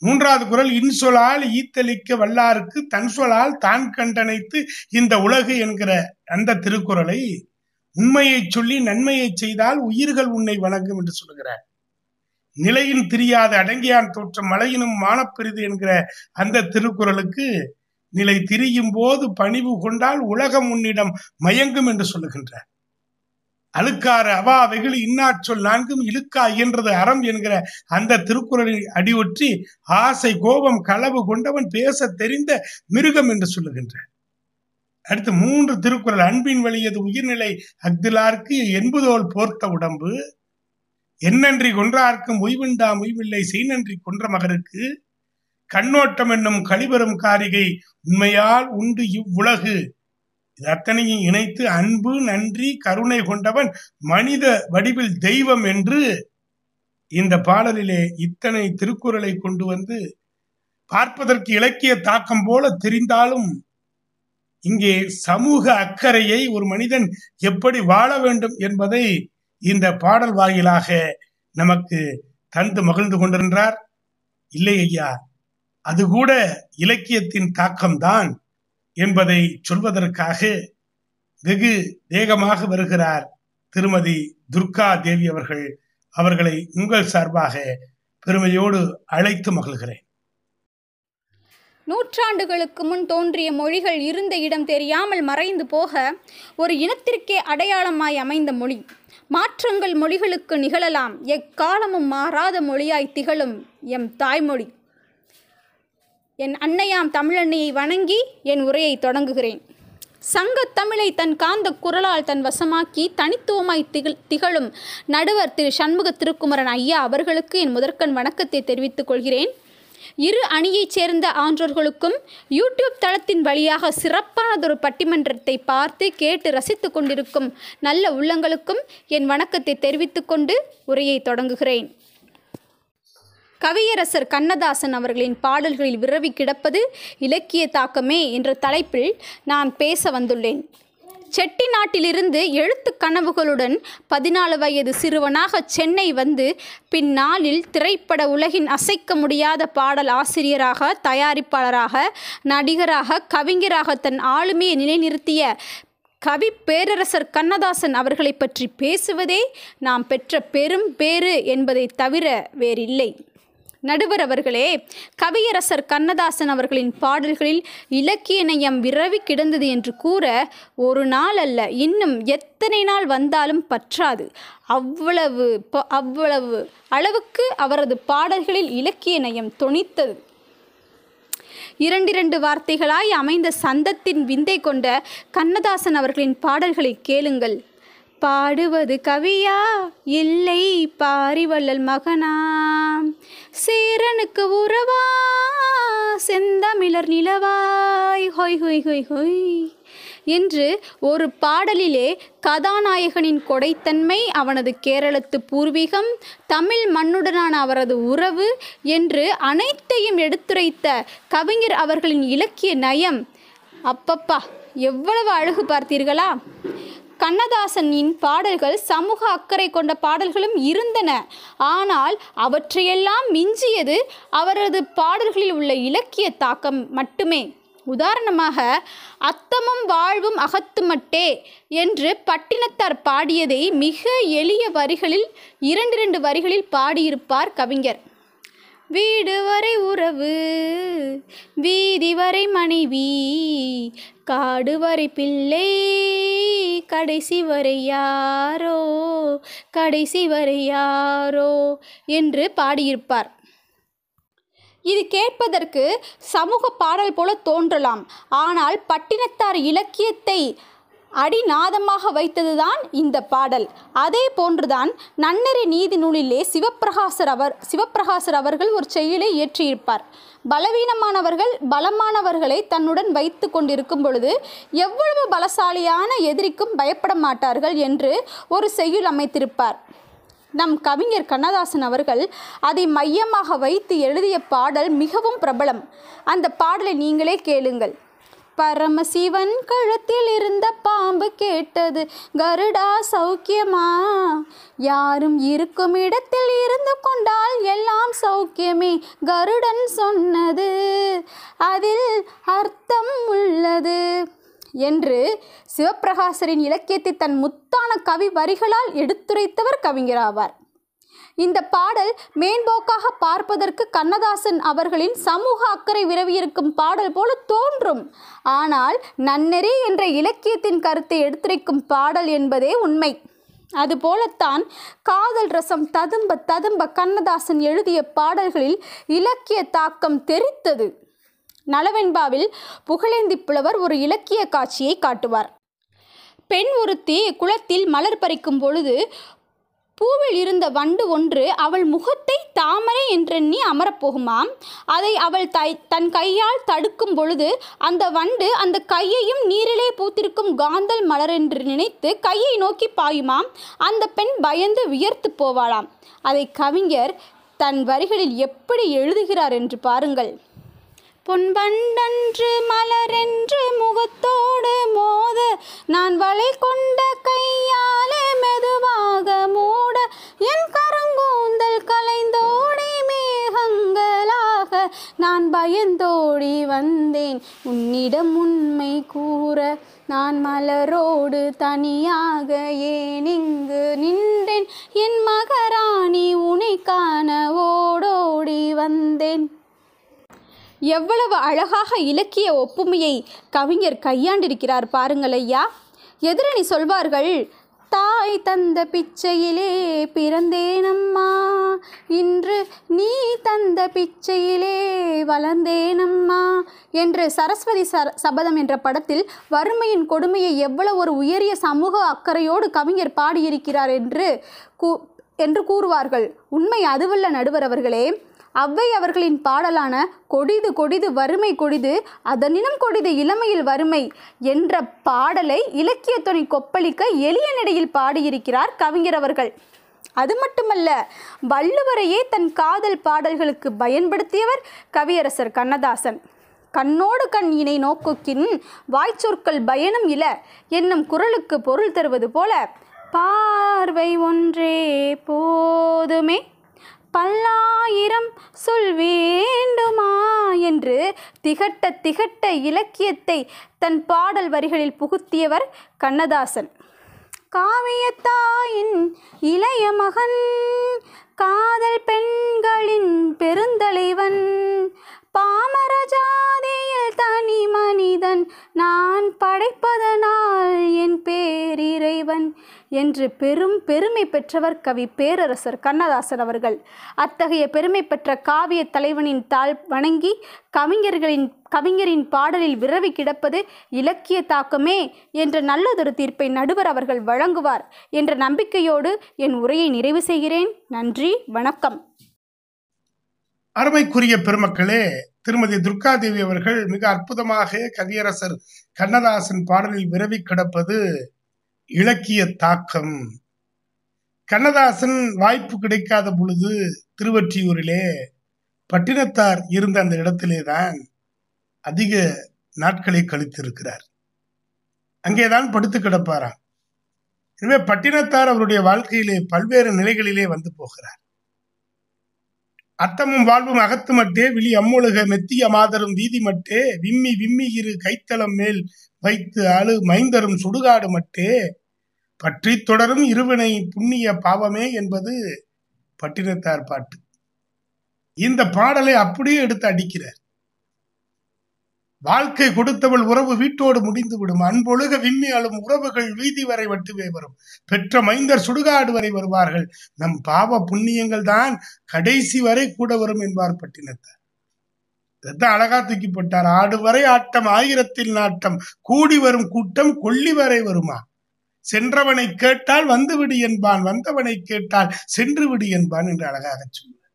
மூன்றாவது குரல் இன்சொலால் ஈத்தளிக்க வல்லாருக்கு தன் சொலால் தான் கண்டனைத்து இந்த உலகு என்கிற அந்த திருக்குறளை உண்மையை சொல்லி நன்மையை செய்தால் உயிர்கள் உன்னை வணங்கும் என்று சொல்லுகிறார். நிலையின் தெரியாத அடங்கியான் தோற்றம் மலையினும் மானப்பெரிது என்கிற அந்த திருக்குறளுக்கு நிலை திரியும் போது பணிவு கொண்டால் உலகம் உன்னிடம் மயங்கும் என்று சொல்லுகின்றார். அழுக்காறு அவா வெகுளி இன்னாச்சொல் நான்கும் இழுக்கா இயன்றது அறம் என்கிற அந்த திருக்குறளில் அடியொற்றி ஆசை கோபம் களவு கொண்டவன் பேச தெரிந்த மிருகம் என்று சொல்லுகின்ற அடுத்து மூன்று திருக்குறள். அன்பின் வழியது உயிர்நிலை. அக்திலார்க்கு என்பதோல் போர்த்த உடம்பு. என்னன்றி கொன்றார்க்கும் உய்விண்டாம் உய்வில்லை செய்நன்றி கொன்ற மகருக்கு. கண்ணோட்டம் என்னும் கழிவரும் காரிகை உண்மையால் உண்டு இவ்வுலகு. இது அத்தனையும் இணைத்து அன்பு நன்றி கருணை கொண்டவன் மனித வடிவில் தெய்வம் என்று இந்த பாடலிலே இத்தனை திருக்குறளை கொண்டு வந்து பார்ப்பதற்கு இலக்கிய தாக்கம் போல தெரிந்தாலும் இங்கே சமூக அக்கறையை ஒரு மனிதன் எப்படி வாழ வேண்டும் என்பதை இந்த பாடல் வாயிலாக நமக்கு தந்து மகிழ்ந்து கொண்டிருந்தார் இல்லை ஐயா அது கூட இலக்கியத்தின் தாக்கம்தான் என்பதை சொல்வதற்காக வெகு வேகமாக வருகிறார் திருமதி துர்கா தேவி அவர்கள். அவர்களை உங்கள் சார்பாக பெருமையோடு அழைத்து மகிழ்கிறேன். நூற்றாண்டுகளுக்கு முன் தோன்றிய மொழிகள் இருந்த இடம் தெரியாமல் மறைந்து போக ஒரு இனத்திற்கே அடையாளமாய் அமைந்த மொழி. மாற்றங்கள் மொழிகளுக்கு நிகழலாம். எக்காலமும் மாறாத மொழியாய் திகழும் எம் தாய்மொழி. என் அன்னையாம் தமிழன்னையை வணங்கி என் உரையை தொடங்குகிறேன். சங்கத் தமிழை தன் காந்த குரலால் தன் வசமாக்கி தனித்துவமாய் திகழ் திகழும் நடுவர் திரு சண்முக திருக்குமரன் ஐயா அவர்களுக்கு என் முதற்கண் வணக்கத்தை தெரிவித்துக் கொள்கிறேன். இரு அணியைச் சேர்ந்த ஆன்றோர்களுக்கும் யூடியூப் தளத்தின் வழியாக சிறப்பானதொரு பட்டிமன்றத்தை பார்த்து கேட்டு ரசித்து கொண்டிருக்கும் நல்ல உள்ளங்களுக்கும் என் வணக்கத்தை தெரிவித்துக்கொண்டு உரையை தொடங்குகிறேன். கவியரசர் கண்ணதாசன் அவர்களின் பாடல்களில் விரவி கிடப்பது இலக்கிய தாக்கமே என்ற தலைப்பில் நான் பேச வந்துள்ளேன். செட்டி நாட்டிலிருந்து எழுத்து கனவுகளுடன் பதினாலு வயது சிறுவனாக சென்னை வந்து பின்னாளில் திரைப்பட உலகின் அசைக்க முடியாத பாடல் ஆசிரியராக தயாரிப்பாளராக நடிகராக கவிஞராக தன் ஆளுமையை நிலைநிறுத்திய கவி பேரரசர் கண்ணதாசன் அவர்களை பற்றி பேசுவதே நாம் பெற்ற பெரும் பேறு என்பதை தவிர வேறில்லை. நடுவர் அவர்களே கவியரசர் கண்ணதாசன் அவர்களின் பாடல்களில் இலக்கிய நயம் விரவி கிடந்தது என்று கூற ஒரு நாள் அல்ல இன்னும் எத்தனை நாள் வந்தாலும் பற்றாது. அவ்வளவு ப- அவ்வளவு அளவுக்கு அவரது பாடல்களில் இலக்கிய நயம் தொனித்தது. இரண்டிரண்டு வார்த்தைகளாய் அமைந்த சந்தத்தின் விந்தை கொண்ட கண்ணதாசன் அவர்களின் பாடல்களை கேளுங்கள். பாடுவது கவியா? இல்லை பாரிவள்ளல் மகனா? சேரனுக்கு உறவா? செந்தமிழர் நிலவாய்? ஹொய் ஹொய் ஹொய் ஹொய். என்று ஒரு பாடலிலே கதாநாயகனின் கொடைத்தன்மை அவனது கேரளத்து பூர்வீகம் தமிழ் மண்ணுடனான அவரது உறவு என்று அனைத்தையும் எடுத்துரைத்த கவிஞர் அவர்களின் இலக்கிய நயம். அப்பப்பா எவ்வளவு அழகு பார்த்தீர்களா? கண்ணதாசனின் பாடல்கள் சமூக அக்கறை கொண்ட பாடல்களும் இருந்தன. ஆனால் அவற்றையெல்லாம் மிஞ்சியது அவரது பாடல்களில் உள்ள இலக்கிய தாக்கம் மட்டுமே. உதாரணமாக அத்தமும் வாழ்வும் அகத்துமட்டே என்று பட்டினத்தார் பாடியதை மிக எளிய வரிகளில் இரண்டிரண்டு வரிகளில் பாடியிருப்பார் கவிஞர். வீடு வரை உறவு வீதி வரை மனைவி காடு வரை பிள்ளை கடைசி வரை யாரோ கடைசி வரை யாரோ என்று பாடியிருப்பார். இது கேட்பதற்கு சமூக பாடல் போல தோன்றலாம். ஆனால் பட்டினத்தார் இலக்கியத்தை அடிநாதமாக வைத்ததுதான் இந்த பாடல். அதே போன்றுதான் நன்னறி நீதி நூலிலே சிவப்பிரகாசர் அவர் சிவப்பிரகாசர் அவர்கள் ஒரு செயலை இயற்றியிருப்பார். பலவீனமானவர்கள் பலமானவர்களை தன்னுடன் வைத்து கொண்டிருக்கும் பொழுது எவ்வளவு பலசாலியான எதிரிக்கும் பயப்பட மாட்டார்கள் என்று ஒரு செய்யுள் அமைத்திருப்பார். நம் கவிஞர் கண்ணதாசன் அவர்கள் அதை மையமாக வைத்து எழுதிய பாடல் மிகவும் பிரபலம். அந்த பாடலை நீங்களே கேளுங்கள். பரமசிவன் கழுத்தில் இருந்த பாம்பு கேட்டது கருடா சௌக்கியமா? யாரும் இருக்கும் இடத்தில் இருந்து கொண்டால் எல்லாம் சௌக்கியமே கருடன் சொன்னது. அதில் அர்த்தம் உள்ளது. என்று சிவப்பிரகாசரின் இலக்கியத்தை தன் முத்தான கவி வரிகளால் எடுத்துரைத்தவர் கவிஞராவார். இந்த பாடல் மேம்போக்காக பார்ப்பதற்கு கண்ணதாசன் அவர்களின் சமூக அக்கறை விரவியிருக்கும் பாடல் போல தோன்றும். ஆனால் நன்னெறி என்ற இலக்கியத்தின் கருத்தை எடுத்துரைக்கும் பாடல் என்பதே உண்மை. அதுபோலத்தான் காதல் ரசம் ததும்ப ததும்ப கண்ணதாசன் எழுதிய பாடல்களில் இலக்கிய தாக்கம் தெரித்தது. நலவெண்பாவில் புகழேந்தி புலவர் ஒரு இலக்கிய காட்சியை காட்டுவார். பெண் ஒருத்தி குளத்தில் மலர் பறிக்கும் பொழுது பூவில் இருந்த வண்டு ஒன்று அவள் முகத்தை தாமரை என்றெண்ணி அமரப்போகுமாம். அதை அவள் தை தன் கையால் தடுக்கும் பொழுது அந்த வண்டு அந்த கையையும் நீரிலே பூத்திருக்கும் காந்தல் மலர் என்று நினைத்து கையை நோக்கி பாயுமாம். அந்த பெண் பயந்து வியர்த்து போவாளாம். அதை கவிஞர் தன் வரிகளில் எப்படி எழுதுகிறார் என்று பாருங்கள். பொன்பண்டன்று மலரென்று முகத்தோடு மோத நான் வளை கொண்ட கையாலே மெதுவாக மூட என் கருங்கூந்தல் கலைந்தோடி மேகங்களாக நான் பயந்தோடி வந்தேன். உன்னிடம் உண்மை கூற நான் மலரோடு தனியாக ஏன் இங்கு எவ்வளவு அழகாக இலக்கிய ஒப்புமையை கவிஞர் கையாண்டிருக்கிறார் பாருங்கள் ஐயா. எதிரணி சொல்வார்கள் தாய் தந்த பிச்சையிலே பிறந்தேனம்மா இன்று நீ தந்த பிச்சையிலே வளர்ந்தேனம்மா என்று சரஸ்வதி சர சபதம் என்ற படத்தில் வறுமையின் கொடுமையை எவ்வளவு ஒரு உயரிய சமூக அக்கறையோடு கவிஞர் பாடியிருக்கிறார் என்று கூ என்று கூறுவார்கள். உண்மை அதுவல்ல நடுவர் அவர்களே. அவ்வை அவர்களின் பாடலான கொடிது கொடிது வறுமை கொடிது அதனினும் கொடிது இளமையில் வறுமை என்ற பாடலை இலக்கியத்துணை கொப்பளிக்க எளிய நடையில் பாடியிருக்கிறார் கவிஞர் அவர்கள். அது மட்டுமல்ல வள்ளுவரையே தன் காதல் பாடல்களுக்கு பயன்படுத்தியவர் கவியரசர் கண்ணதாசன். கண்ணோடு கண் இணை நோக்குக்கின் வாய்ச்சொற்கள் பயனும் இல என்னும் குரலுக்கு பொருள் தருவது போல பார்வை ஒன்றே போதுமே பல்லாயிரம் சொல் வேண்டுமா என்று திகட்ட திகட்ட இலக்கியத்தை தன் பாடல் வரிகளில் புகுத்தியவர் கண்ணதாசன். காவியத்தாயின் இளைய மகன் காதல் பெண்களின் பெருந்தலைவன் பாமர ஜாதியில் தனி மனிதன் நான் படைப்பதனால் என் பேரிறைவன் என்று பெரும் பெருமை பெற்றவர் கவி பேரரசர் கண்ணதாசன் அவர்கள். அத்தகைய பெருமை பெற்ற காவிய தலைவனின் தாழ் வணங்கி கவிஞர்களின் கவிஞரின் பாடலில் விரவி கிடப்பது இலக்கிய தாக்கமே என்ற நல்லதொரு தீர்ப்பை நடுவர் அவர்கள் வழங்குவார் என்ற நம்பிக்கையோடு என் உரையை நிறைவு செய்கிறேன். நன்றி வணக்கம். அருமைக்குரிய பெருமக்களே திருமதி துர்காதேவி அவர்கள் மிக அற்புதமாக கவியரசர் கண்ணதாசன் பாடலில் விரவி கிடப்பது இலக்கிய தாக்கம். கண்ணதாசன் வாய்ப்பு கிடைக்காத பொழுது திருவற்றியூரிலே பட்டினத்தார் இருந்த அந்த இடத்திலே தான் அதிக நாட்களை கழித்திருக்கிறார். அங்கேதான் படுத்து கிடப்பாராம். எனவே பட்டினத்தார் அவருடைய வாழ்க்கையிலே பல்வேறு நிலைகளிலே வந்து போகிறார். அத்தமும் வாழ்வும் அகத்து மட்டே விழி அம்முழுக மெத்திய மாதரும் வீதி மட்டே விம்மி விம்மி இரு கைத்தளம் மேல் வைத்து அழு மைந்தரும் சுடுகாடு மட்டே. பற்றி தொடரும் இருவினை புண்ணிய பாவமே என்பது பட்டினத்தார் பாட்டு. இந்த பாடலை அப்படியே எடுத்து அடிக்கிறார். வாழ்க்கை கொடுத்தவள் உறவு வீட்டோடு முடிந்து விடும். அன்பொழுக விம்மி அழும் உறவுகள் வீதி வரை வட்டுவே வரும். பெற்ற மைந்தர் சுடுகாடு வரை வருவார்கள். நம் பாவ புண்ணியங்கள் தான் கடைசி வரை கூட வரும் என்பார் பட்டினத்தார். இதைத்தான் அழகா தூக்கி போட்டார். ஆடு வரை ஆட்டம் ஆயிரத்தில் நாட்டம் கூடி வரும் கூட்டம் கொல்லி வரை வருமா? சென்றவனை கேட்டால் வந்துவிடு என்பான் வந்தவனை கேட்டால் சென்று விடு என்பான் என்று அழகாக சொல்வார்.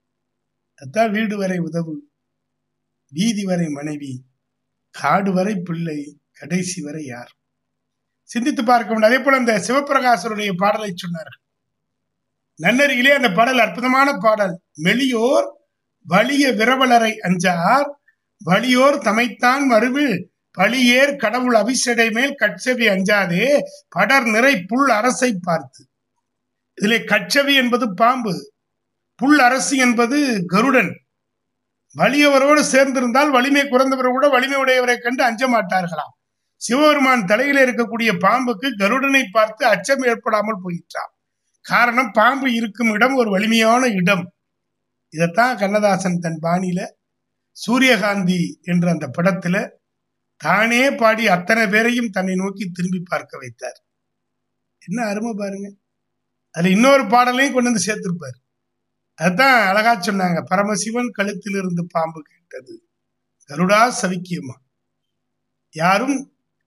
அதான் வீடு வரை உதவு வீதி வரை மனைவி காடு வரை பிள்ளை கடைசி வரை யார்? சிந்தித்து பார்க்க வேண்டும் அதே போல அந்த சிவபிரகாசருடைய பாடலை சொன்னார்கள் நன்னறியிலே அந்த பாடல் அற்புதமான பாடல். மெலியோர் வலிய விரவலரை அஞ்சார் வலியோர் தமைத்தான் மறுவில் பழியேர் கடவுள் அபிஷடை மேல் கட்சவி அஞ்சாதே படர் நிறை புல் அரசை பார்த்து. இதிலே கட்சவி என்பது பாம்பு புல் அரசு என்பது கருடன். வலியவரோடு சேர்ந்திருந்தால் வலிமை குறைந்தவர் கூட வலிமை உடையவரை கண்டு அஞ்ச மாட்டார்களாம். சிவபெருமான் தலையில இருக்கக்கூடிய பாம்புக்கு கருடனை பார்த்து அச்சம் ஏற்படாமல் போயிட்டான் காரணம் பாம்பு இருக்கும் இடம் ஒரு வலிமையான இடம். இதைத்தான் கண்ணதாசன் தன் பாணியில சூரியகாந்தி என்ற அந்த படத்துல தானே பாடி அத்தனை பேரையும் தன்னை நோக்கி திரும்பி பார்க்க வைத்தார். என்ன அருமை பாருங்க. அதுல இன்னொரு பாடலையும் கொண்டு வந்து சேர்த்திருப்பார். அதுதான் அழகா சொன்னாங்க. பரமசிவன் கழுத்தில் இருந்து பாம்பு கேட்டது. கருடா சவிக்கியமா யாரும்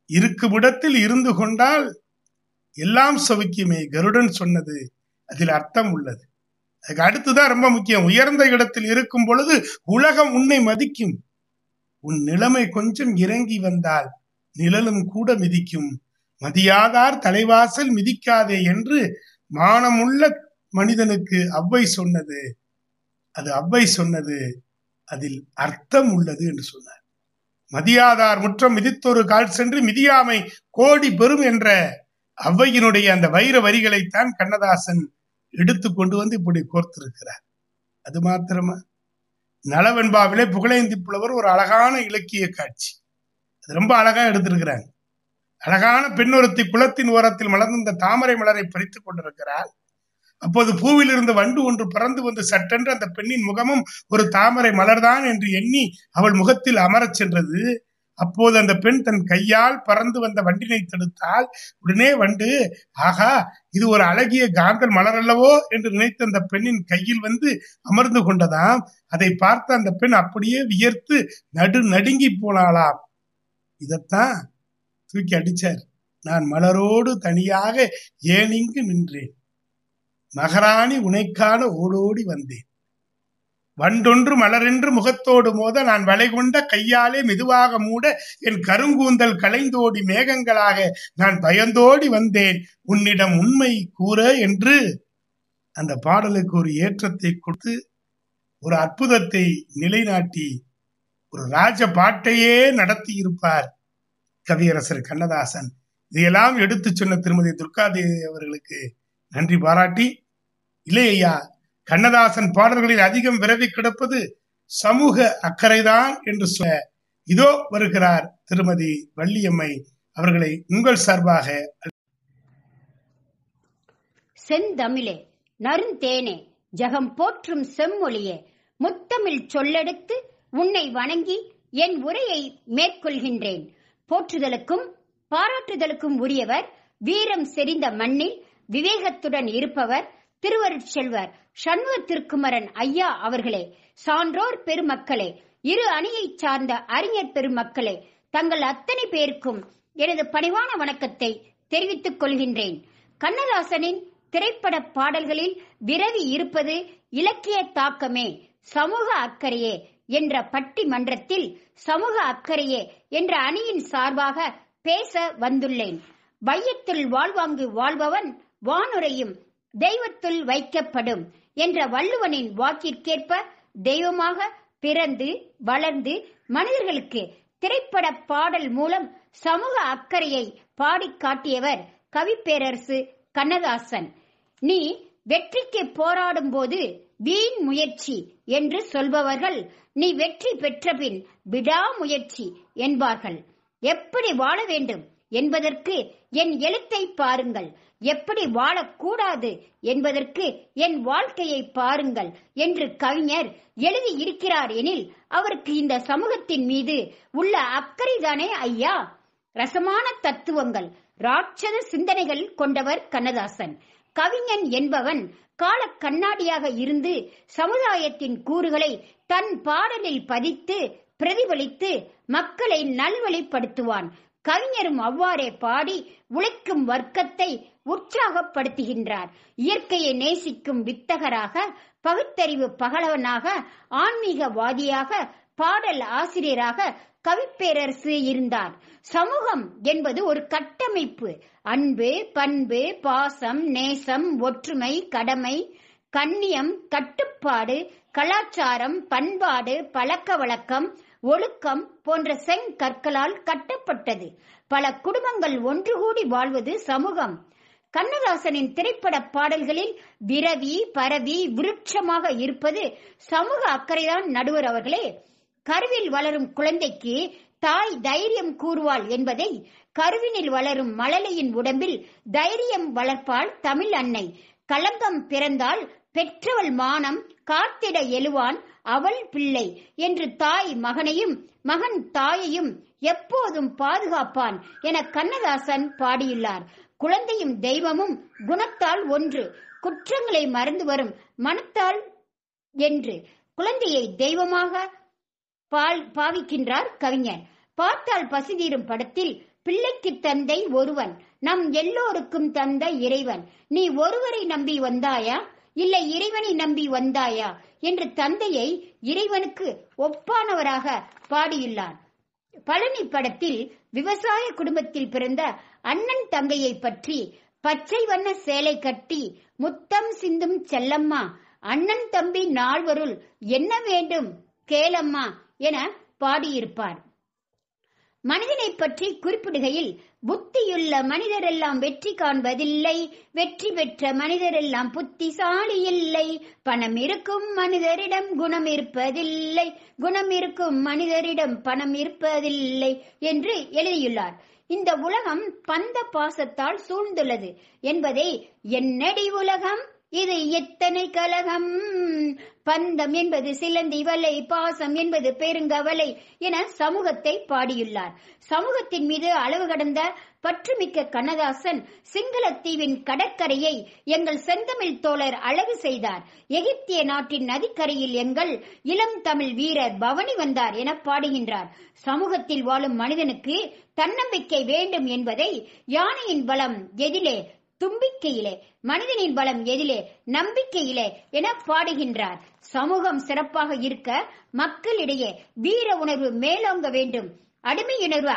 இருக்குமிடத்தில் இருந்து கொண்டால் எல்லாம் சவுக்கியமே. கருடன் சொன்னது அதில் அர்த்தம் உள்ளது. அதுக்கு அடுத்துதான் ரொம்ப முக்கியம். உயர்ந்த இடத்தில் இருக்கும் பொழுது உலகம் உன்னை மதிக்கும். உன் நிலைமை கொஞ்சம் இறங்கி வந்தால் நிழலும் கூட மிதிக்கும். மதியாதார் தலைவாசல் மிதிக்காதே என்று மானமுள்ள மனிதனுக்கு அவ்வை சொன்னது. அது அவ்வை சொன்னது அதில் அர்த்தம் உள்ளது என்று சொன்னார். மதியாதார் முற்றம் மிதித்தொரு கால் சென்று மிதியாமை கோடி பெறும் என்ற அவ்வையினுடைய அந்த வைர வரிகளைத்தான் கண்ணதாசன் எடுத்து கொண்டு வந்து இப்படி கோர்த்திருக்கிறார். அது மாத்திரமா? நலவெண்பாவிலே புகழேந்தி புலவர் ஒரு அழகான இலக்கிய காட்சி. அது ரொம்ப அழகா எடுத்திருக்கிறாங்க. அழகான பெண்ணொருத்தி குளத்தின் ஓரத்தில் மலர்ந்த தாமரை மலரை பறித்துக் கொண்டிருக்கிறாள் அப்போது பூவில் வண்டு ஒன்று பறந்து வந்து சட்டென்று அந்த பெண்ணின் முகமும் ஒரு தாமரை மலர்தான் என்று எண்ணி அவள் முகத்தில் அமரச் சென்றது. அப்போது அந்த பெண் தன் கையால் பறந்து வந்த வண்டினை தடுத்தால் உடனே வண்டு ஆகா இது ஒரு அழகிய காந்தல் மலர் அல்லவோ என்று நினைத்த அந்த பெண்ணின் கையில் வந்து அமர்ந்து கொண்டதாம். அதை பார்த்த அந்த பெண் அப்படியே வியர்த்து நடு நடுங்கி போனாளாம். இதைத்தான் தூக்கி அடிச்சார். நான் மலரோடு தனியாக ஏனிங்கு நின்றேன்? மகராணி உனைக்கான ஓடோடி வந்தேன். வண்டொன்று மலரென்று முகத்தோடு மோத நான் வளைகொண்ட கையாலே மெதுவாக மூட என் கருங்கூந்தல் கலைந்தோடி மேகங்களாக நான் பயந்தோடி வந்தேன். உன்னிடம் உண்மை கூற என்று அந்த பாடலுக்கு ஒரு ஏற்றத்தை கொடுத்து ஒரு அற்புதத்தை நிலைநாட்டி ஒரு ராஜ பாட்டையே நடத்தி இருப்பார் கவியரசர் கண்ணதாசன். இதையெல்லாம் எடுத்து சொன்ன திருமதி துர்காதேவி அவர்களுக்கு நன்றி பாராட்டி இல்லை ஐயா கண்ணதாசன் பாடல்களில் அதிகம் விரவி கிடப்பது சமூக அக்கறைதான் என்று சொல்ல இதோ வருகிறார் திருமதி வள்ளியம்மை அவர்களை உங்கள் சார்பாக செந்தமிழே நருந்தேனே ஜகம் போற்றும் செம்மொழியே முத்தமிழ் சொல்லெடுத்து உன்னை வணங்கி என் உரையை மேற்கொள்கின்றேன். போற்றுதலுக்கும் பாராட்டுதலுக்கும் உரியவர் வீரம் செறிந்த மண்ணில் விவேகத்துடன் இருப்பவர் திருவருட்செல்வர் சண்முக திருக்குமரன் ஐயா அவர்களே சான்றோர் பெருமக்களே இரு அணியைச் சார்ந்த அறிஞர் பெருமக்களே தங்கள் அத்தனை பேருக்கும் எனது பணிவான வணக்கத்தை தெரிவித்துக் கொள்கின்றேன். கண்ணதாசனின் திரைப்பட பாடல்களில் விரவி இருப்பது இலக்கிய தாக்கமே சமூக அக்கறையே என்ற பட்டி மன்றத்தில் சமூக அக்கறையே என்ற அணியின் சார்பாக பேச வந்துள்ளேன். வையத்தில் வாழ்வாங்கு வாழ்பவன் வானுரையும் தெய்வத்துள் வைக்கப்படும் என்ற வள்ளுவனின் வாக்கிற்கேற்ப தெய்வமாக பிறந்து வளர்ந்து மனிதர்களுக்கு திரைப்பட பாடல் மூலம் சமூக அக்கறையை பாடி காட்டியவர் கவிப்பேரரசு கண்ணதாசன். நீ வெற்றிக்கு போராடும் போது வீண் முயற்சி என்று சொல்பவர்கள் நீ வெற்றி பெற்றபின் விடாமுயற்சி என்பார்கள். எப்படி வாழ வேண்டும்? என்பதற்கு என் எழுத்தை பாருங்கள். எப்படி வாழக்கூடாது என்பதற்கு என் வாழ்க்கையை பாருங்கள் என்று கவிஞர் எழுதி இருக்கிறார் எனில் அவருக்கு இந்த சமூகத்தின் மீது உள்ள அக்கறைதானே ஐயா? ரசமான தத்துவங்கள் ராட்சத சிந்தனைகள் கொண்டவர் கண்ணதாசன். கவிஞன் என்பவன் கால கண்ணாடியாக இருந்து சமுதாயத்தின் கூறுகளை தன் பாடலில் பதித்து பிரதிபலித்து மக்களை நல்வழிப்படுத்துவான். கவிஞரும் அவ்வாறே பாடி உழைக்கும் வர்க்கத்தை உற்சாகப்படுத்துகின்றார். இயற்கையை நேசிக்கும் வித்தகராக பகுத்தறிவு பகலவனாக ஆன்மீகவாதியாக பாடல் ஆசிரியராக கவிப்பேரரசு இருந்தார். சமூகம் என்பது ஒரு கட்டமைப்பு. அன்பு பண்பு பாசம் நேசம் ஒற்றுமை கடமை கண்ணியம் கட்டுப்பாடு கலாச்சாரம் பண்பாடு பழக்க வழக்கம் ஒழுக்கம் போன்ற செங்கற்களால் கட்டப்பட்டது. பல குடும்பங்கள் ஒன்று கூடி வாழ்வது சமூகம். கண்ணதாசனின் திரைப்பட பாடல்களில் விரவி பரவி விருட்சமாக இருப்பது சமூக அக்கறைதான் நடுவர் அவர்களே. கருவில் வளரும் குழந்தைக்கு தாய் தைரியம் கூறுவாள் என்பதை கருவினில் வளரும் மழலையின் உடம்பில் தைரியம் வளர்ப்பாள் தமிழ் அன்னை. களங்கம் பிறந்தால் பெற்றவள் மானம் காத்திட எழுவான் அவள் பிள்ளை என்று தாய் மகனையும் மகன் தாயையும் எப்போதும் பாதுகாப்பான் என கண்ணதாசன் பாடியுள்ளார். குழந்தையும் தெய்வமும் குணத்தால் ஒன்று குற்றங்களை மறந்து வரும் மனத்தால் என்று குழந்தையை தெய்வமாக பால் பாவிக்கின்றார் கவிஞர். பார்த்தால் பசிதீரும் படத்தில் பிள்ளைக்கு தந்தை ஒருவன் நம் எல்லோருக்கும் தந்த இறைவன். நீ ஒருவரை நம்பி வந்தாயா? இல்லை இறைவனை நம்பி வந்தாயா? என்று தந்தையை இறைவனுக்கு ஒப்பானவராக பாடியுள்ளார் பழனி படத்தில் விவசாய குடும்பத்தில் பிறந்த அண்ணன் தங்கையை பற்றி பச்சை வண்ண சேலை கட்டி முத்தம் சிந்தும் செல்லம்மா அண்ணன் தம்பி நால்வருள் என்ன வேண்டும்? கேளம்மா என பாடியிருப்பார். மனிதனை பற்றி குறிப்பிடுகையில் புத்தியுள்ள மனிதரெல்லாம் வெற்றி காண்பதில்லை. வெற்றி பெற்ற மனிதரெல்லாம் புத்திசாலி இல்லை. பணம் இருக்கும் மனிதரிடம் குணம் இருப்பதில்லை. குணம் இருக்கும் மனிதரிடம் பணம் இருப்பதில்லை என்று எழுதியுள்ளார். இந்த உலகம் பந்த பாசத்தால் சூழ்ந்துள்ளது என்பதை என்னடி உலகம்? இது எத்தனை கலகம்? பந்தம் என்பது சிலந்தி வலை பாசம் என்பது பெருங்கவலை என சமூகத்தை பாடியுள்ளார். சமூகத்தின் மீது அளவு கடந்த பற்றுமிக்க கண்ணதாசன் சிங்களத்தீவின் கடற்கரையை எங்கள் செந்தமிழ் தோழர் அழகு செய்தார். எகிப்திய நாட்டின் நதிக்கரையில் எங்கள் இளம் தமிழ் வீரர் பவனி வந்தார் என பாடுகின்றார். சமூகத்தில் வாழும் மனிதனுக்கு தன்னம்பிக்கை வேண்டும் என்பதை யானையின் பலம் எதிலே தும்பிக்கையிலே மனிதனின் பலம் எதிலே நம்பிக்கையிலே என பாடுகின்றார். சமூகம் சிறப்பாக இருக்க மக்களிடையே வீர உணர்வு மேலோங்க வேண்டும் அடிமையுணர்வு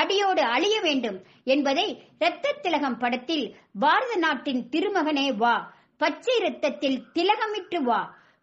அடியோடு அழிய வேண்டும் என்பதை இரத்த திலகம் படத்தில் பாரத நாட்டின் திருமகனே வா பச்சை ரத்தத்தில் திலகமிட்டு வா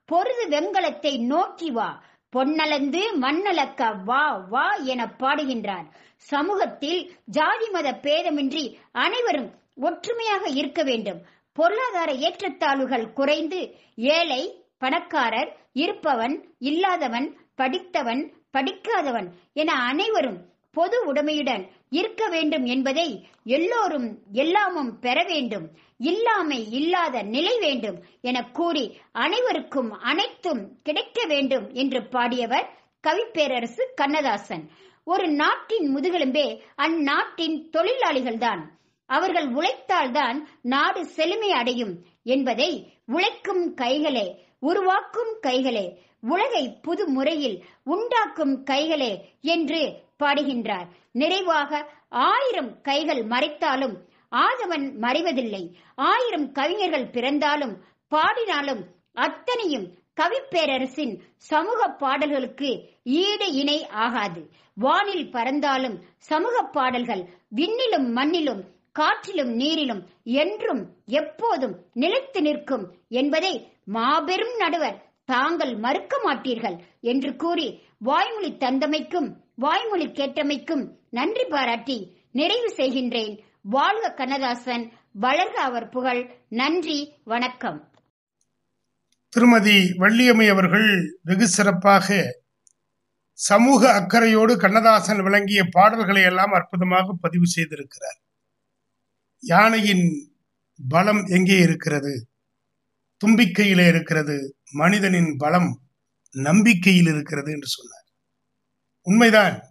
பொருது வெங்கலத்தை நோக்கி வா பொன்னலந்து மண்ணலக்க வா வா என பாடுகின்றார். சமூகத்தில் ஜாதி மத பேதமின்றி அனைவரும் ஒற்றுமையாக இருக்க வேண்டும். பொருளாதார ஏற்றத்தாழ்வுகள் குறைந்து ஏழை பணக்காரர் இருப்பவன் இல்லாதவன் படித்தவன் படிக்காதவன் என அனைவரும் பொது உடைமையுடன் இருக்க வேண்டும் என்பதை எல்லோரும் எல்லாமும் பெற வேண்டும். இல்லாமை இல்லாத நிலை வேண்டும் என கூறி அனைவருக்கும் அனைத்தும் கிடைக்க வேண்டும் என்று பாடியவர் கவிப்பேரரசு கண்ணதாசன். ஒரு நாட்டின் முதுகெலும்பே அந்நாட்டின் தொழிலாளிகள்தான். அவர்கள் உழைத்தால்தான் நாடு செழுமை அடையும் என்பதை உழைக்கும் கைகளே உருவாக்கும் கைகளே உலகை புது முறையில் உண்டாக்கும் கைகளே என்று பாடுகின்றார். நிறைவாக ஆயிரம் கைகள் மறைத்தாலும் ஆதவன் மறைவதில்லை. ஆயிரம் கவிஞர்கள் பிறந்தாலும் பாடினாலும் அத்தனையும் கவிப்பேரரசின் சமூக பாடல்களுக்கு ஈடு இணை ஆகாது. வானில் பறந்தாலும் சமூக பாடல்கள் விண்ணிலும் மண்ணிலும் காற்றிலும் நீரிலும் என்றும் எப்போதும் நிலைத்து நிற்கும் என்பதை மாபெரும் நடுவர் தாங்கள் மறுக்க மாட்டீர்கள் என்று கூறி வாய்மொழி தந்தமைக்கும் வாய்மொழி கேட்டமைக்கும் நன்றி பாராட்டி நிறைவு செய்கின்றேன். வாழ்க கண்ணதாசன் வளர்க அவர் புகழ். நன்றி வணக்கம். திருமதி வள்ளியம்மை அவர்கள் வெகு சிறப்பாக சமூக அக்கறையோடு கண்ணதாசன் விளங்கிய பாடல்களை எல்லாம் அற்புதமாக பதிவு செய்திருக்கிறார். யானையின் பலம் எங்கே இருக்கிறது? தும்பிக்கையிலே இருக்கிறது மனிதனின் பலம் நம்பிக்கையில் இருக்கிறது என்று சொன்னார். உண்மைதான்.